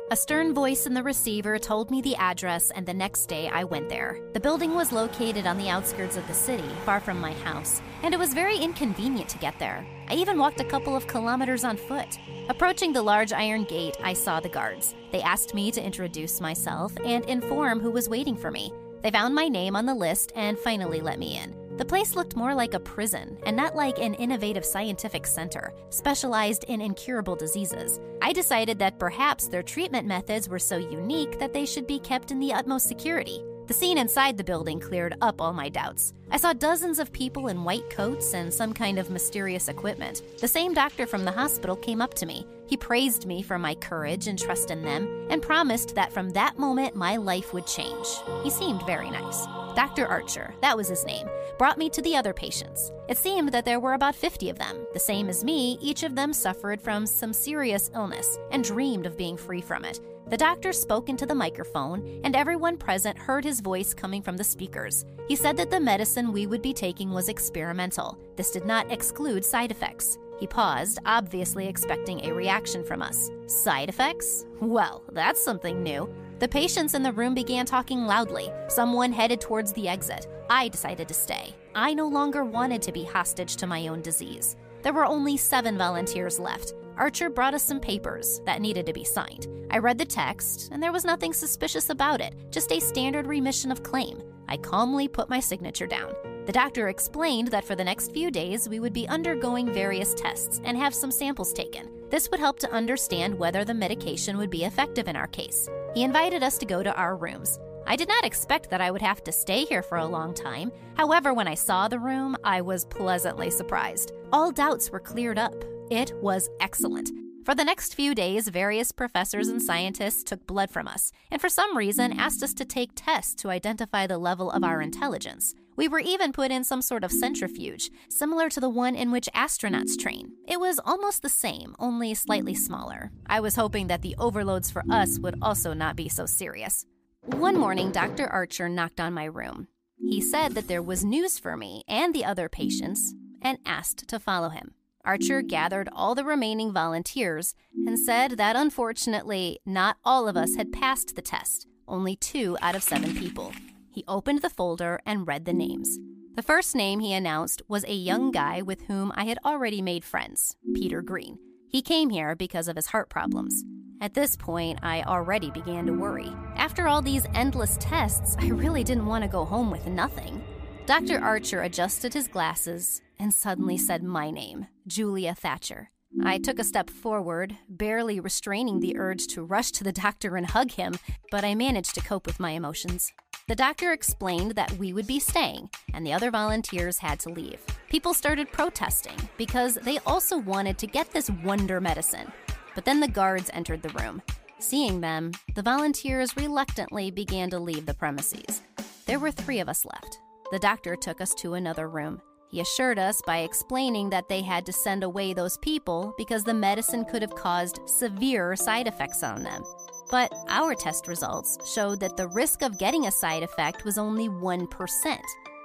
A stern voice in the receiver told me the address, and the next day I went there. The building was located on the outskirts of the city, far from my house, and it was very inconvenient to get there. I even walked a couple of kilometers on foot. Approaching the large iron gate, I saw the guards. They asked me to introduce myself and inform who was waiting for me. They found my name on the list and finally let me in. The place looked more like a prison and not like an innovative scientific center specialized in incurable diseases. I decided that perhaps their treatment methods were so unique that they should be kept in the utmost security. The scene inside the building cleared up all my doubts. I saw dozens of people in white coats and some kind of mysterious equipment. The same doctor from the hospital came up to me. He praised me for my courage and trust in them and promised that from that moment my life would change. He seemed very nice. Dr. Archer, that was his name, brought me to the other patients. It seemed that there were about 50 of them. The same as me, each of them suffered from some serious illness and dreamed of being free from it. The doctor spoke into the microphone, and everyone present heard his voice coming from the speakers. He said that the medicine we would be taking was experimental. This did not exclude side effects. He paused, obviously expecting a reaction from us. Side effects? Well, that's something new. The patients in the room began talking loudly. Someone headed towards the exit. I decided to stay. I no longer wanted to be hostage to my own disease. There were only seven volunteers left. Archer brought us some papers that needed to be signed. I read the text, and there was nothing suspicious about it, just a standard remission of claim. I calmly put my signature down. The doctor explained that for the next few days we would be undergoing various tests and have some samples taken. This would help to understand whether the medication would be effective in our case. He invited us to go to our rooms. I did not expect that I would have to stay here for a long time. However, when I saw the room, I was pleasantly surprised. All doubts were cleared up. It was excellent. For the next few days, various professors and scientists took blood from us, and for some reason asked us to take tests to identify the level of our intelligence. We were even put in some sort of centrifuge, similar to the one in which astronauts train. It was almost the same, only slightly smaller. I was hoping that the overloads for us would also not be so serious. One morning, Dr. Archer knocked on my room. He said that there was news for me and the other patients and asked to follow him. Archer gathered all the remaining volunteers and said that unfortunately, not all of us had passed the test, only two out of seven people. He opened the folder and read the names. The first name he announced was a young guy with whom I had already made friends, Peter Green. He came here because of his heart problems. At this point, I already began to worry. After all these endless tests, I really didn't want to go home with nothing. Dr. Archer adjusted his glasses and suddenly said my name, Julia Thatcher. I took a step forward, barely restraining the urge to rush to the doctor and hug him, but I managed to cope with my emotions. The doctor explained that we would be staying, and the other volunteers had to leave. People started protesting because they also wanted to get this wonder medicine. But then the guards entered the room. Seeing them, the volunteers reluctantly began to leave the premises. There were three of us left. The doctor took us to another room. He assured us by explaining that they had to send away those people because the medicine could have caused severe side effects on them. But our test results showed that the risk of getting a side effect was only 1%.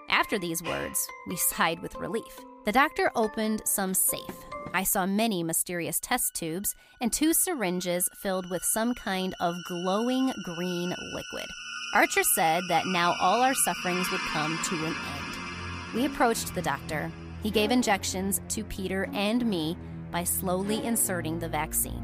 After these words, we sighed with relief. The doctor opened some safe. I saw many mysterious test tubes and two syringes filled with some kind of glowing green liquid. Archer said that now all our sufferings would come to an end. We approached the doctor. He gave injections to Peter and me by slowly inserting the vaccine.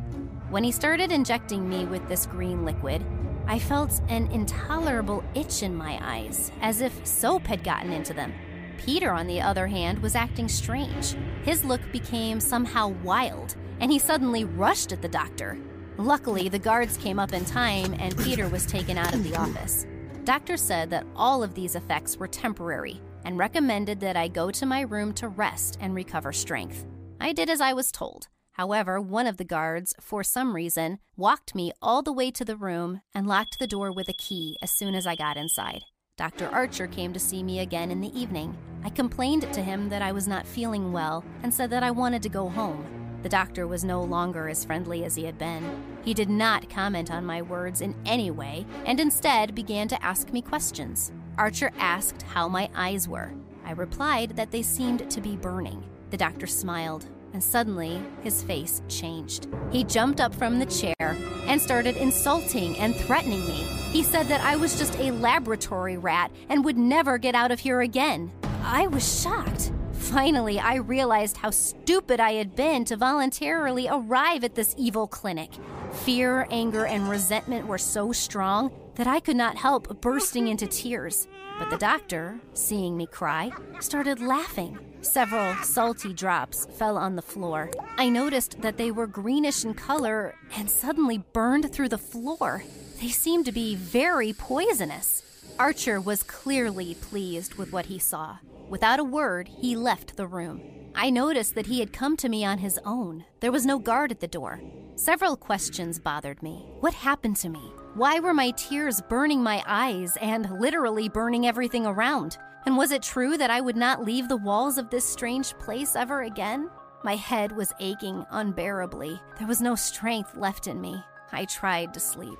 When he started injecting me with this green liquid, I felt an intolerable itch in my eyes, as if soap had gotten into them. Peter, on the other hand, was acting strange. His look became somehow wild, and he suddenly rushed at the doctor. Luckily, the guards came up in time and Peter was taken out of the office. Doctor said that all of these effects were temporary and recommended that I go to my room to rest and recover strength. I did as I was told. However, one of the guards, for some reason, walked me all the way to the room and locked the door with a key as soon as I got inside. Dr. Archer came to see me again in the evening. I complained to him that I was not feeling well and said that I wanted to go home. The doctor was no longer as friendly as he had been. He did not comment on my words in any way and instead began to ask me questions. Archer asked how my eyes were. I replied that they seemed to be burning. The doctor smiled, and suddenly his face changed. He jumped up from the chair and started insulting and threatening me. He said that I was just a laboratory rat and would never get out of here again. I was shocked. Finally, I realized how stupid I had been to voluntarily arrive at this evil clinic. Fear, anger, and resentment were so strong that I could not help bursting into tears. But the doctor, seeing me cry, started laughing. Several salty drops fell on the floor. I noticed that they were greenish in color and suddenly burned through the floor. They seemed to be very poisonous. Archer was clearly pleased with what he saw. Without a word, he left the room. I noticed that he had come to me on his own. There was no guard at the door. Several questions bothered me. What happened to me? Why were my tears burning my eyes and literally burning everything around? And was it true that I would not leave the walls of this strange place ever again? My head was aching unbearably. There was no strength left in me. I tried to sleep.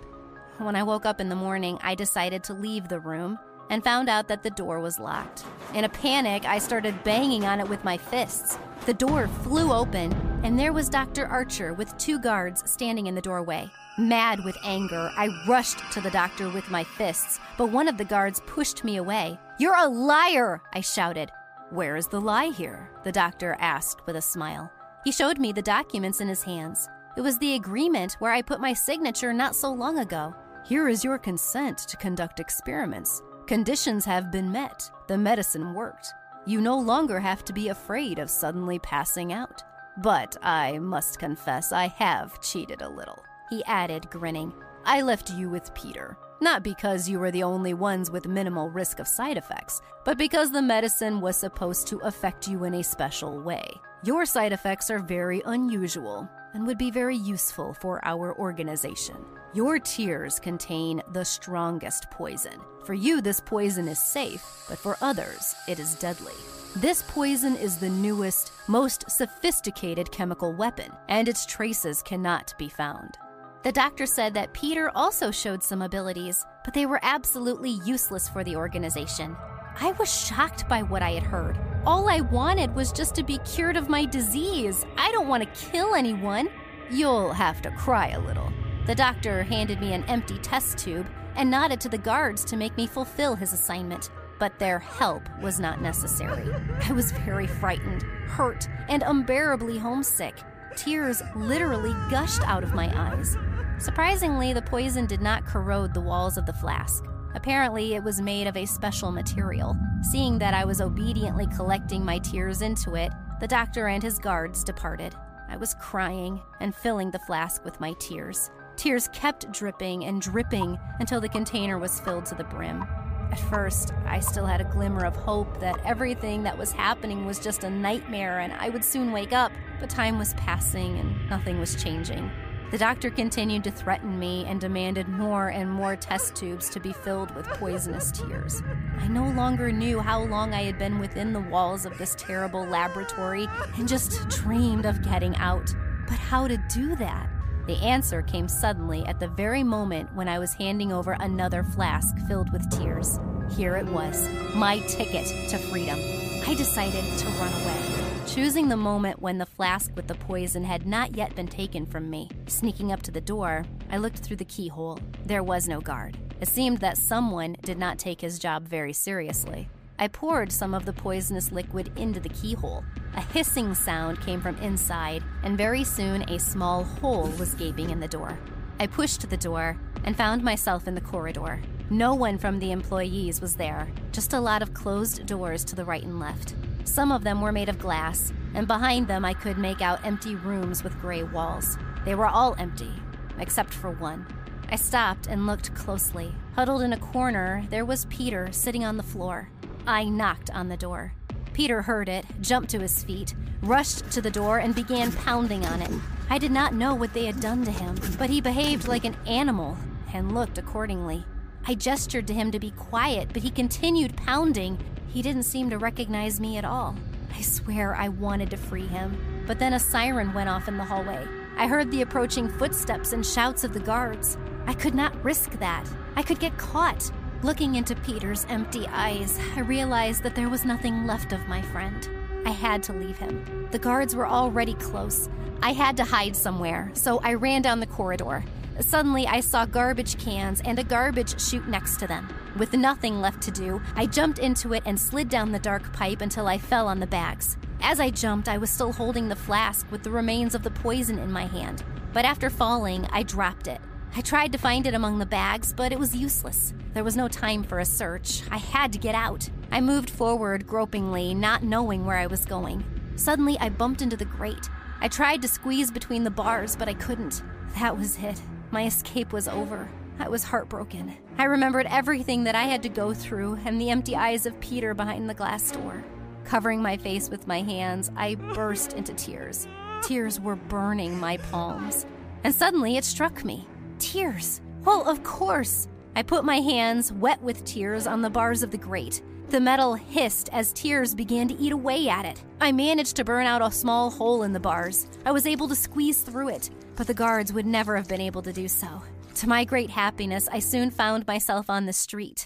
When I woke up in the morning, I decided to leave the room and found out that the door was locked. In a panic, I started banging on it with my fists. The door flew open, and there was Dr. Archer with two guards standing in the doorway. Mad with anger, I rushed to the doctor with my fists, but one of the guards pushed me away. You're a liar! I shouted. Where is the lie here? The doctor asked with a smile. He showed me the documents in his hands. It was the agreement where I put my signature not so long ago. Here is your consent to conduct experiments. Conditions have been met. The medicine worked. You no longer have to be afraid of suddenly passing out. But I must confess, I have cheated a little. He added, grinning. I left you with Peter. Not because you were the only ones with minimal risk of side effects, but because the medicine was supposed to affect you in a special way. Your side effects are very unusual and would be very useful for our organization. Your tears contain the strongest poison. For you, this poison is safe, but for others, it is deadly. This poison is the newest, most sophisticated chemical weapon, and its traces cannot be found. The doctor said that Peter also showed some abilities, but they were absolutely useless for the organization. I was shocked by what I had heard. All I wanted was just to be cured of my disease. I don't want to kill anyone. You'll have to cry a little. The doctor handed me an empty test tube and nodded to the guards to make me fulfill his assignment. But their help was not necessary. I was very frightened, hurt, and unbearably homesick. Tears literally gushed out of my eyes. Surprisingly, the poison did not corrode the walls of the flask. Apparently, it was made of a special material. Seeing that I was obediently collecting my tears into it, the doctor and his guards departed. I was crying and filling the flask with my tears. Tears kept dripping and dripping until the container was filled to the brim. At first, I still had a glimmer of hope that everything that was happening was just a nightmare and I would soon wake up, but time was passing and nothing was changing. The doctor continued to threaten me and demanded more and more test tubes to be filled with poisonous tears. I no longer knew how long I had been within the walls of this terrible laboratory and just dreamed of getting out. But how to do that? The answer came suddenly at the very moment when I was handing over another flask filled with tears. Here it was, my ticket to freedom. I decided to run away choosing the moment when the flask with the poison had not yet been taken from me. Sneaking up to the door, I looked through the keyhole. There was no guard. It seemed that someone did not take his job very seriously. I poured some of the poisonous liquid into the keyhole. A hissing sound came from inside, and very soon a small hole was gaping in the door. I pushed the door and found myself in the corridor. No one from the employees was there, just a lot of closed doors to the right and left. Some of them were made of glass, and behind them I could make out empty rooms with gray walls. They were all empty, except for one. I stopped and looked closely. Huddled in a corner, there was Peter sitting on the floor. I knocked on the door. Peter heard it, jumped to his feet, rushed to the door, and began pounding on it. I did not know what they had done to him, but he behaved like an animal and looked accordingly. I gestured to him to be quiet, but he continued pounding, he didn't seem to recognize me at all. I swear I wanted to free him, but then a siren went off in the hallway. I heard the approaching footsteps and shouts of the guards. I could not risk that. I could get caught. Looking into Peter's empty eyes, I realized that there was nothing left of my friend. I had to leave him. The guards were already close. I had to hide somewhere, so I ran down the corridor. Suddenly, I saw garbage cans and a garbage chute next to them. With nothing left to do, I jumped into it and slid down the dark pipe until I fell on the bags. As I jumped, I was still holding the flask with the remains of the poison in my hand. But after falling, I dropped it. I tried to find it among the bags, but it was useless. There was no time for a search. I had to get out. I moved forward gropingly, not knowing where I was going. Suddenly, I bumped into the grate. I tried to squeeze between the bars, but I couldn't. That was it. My escape was over. I was heartbroken. I remembered everything that I had to go through and the empty eyes of Peter behind the glass door. Covering my face with my hands, I burst into tears. Tears were burning my palms. And suddenly it struck me tears. Well, of course. I put my hands, wet with tears, on the bars of the grate. The metal hissed as tears began to eat away at it. I managed to burn out a small hole in the bars. I was able to squeeze through it but the guards would never have been able to do so. To my great happiness, I soon found myself on the street.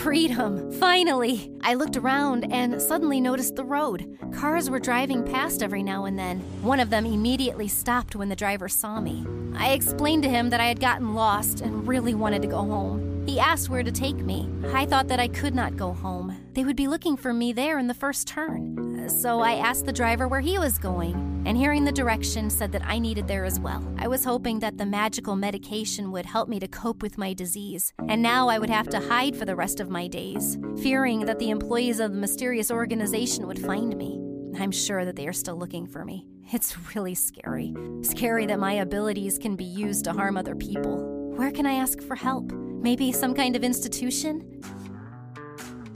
Freedom! Finally! I looked around and suddenly noticed the road. Cars were driving past every now and then. One of them immediately stopped when the driver saw me. I explained to him that I had gotten lost and really wanted to go home. He asked where to take me. I thought that I could not go home. They would be looking for me there in the first turn. So I asked the driver where he was going, and hearing the direction said that I needed there as well. I was hoping that the magical medication would help me to cope with my disease, and now I would have to hide for the rest of my days, fearing that the employees of the mysterious organization would find me. I'm sure that they are still looking for me. It's really scary. Scary that my abilities can be used to harm other people. Where can I ask for help? Maybe some kind of institution?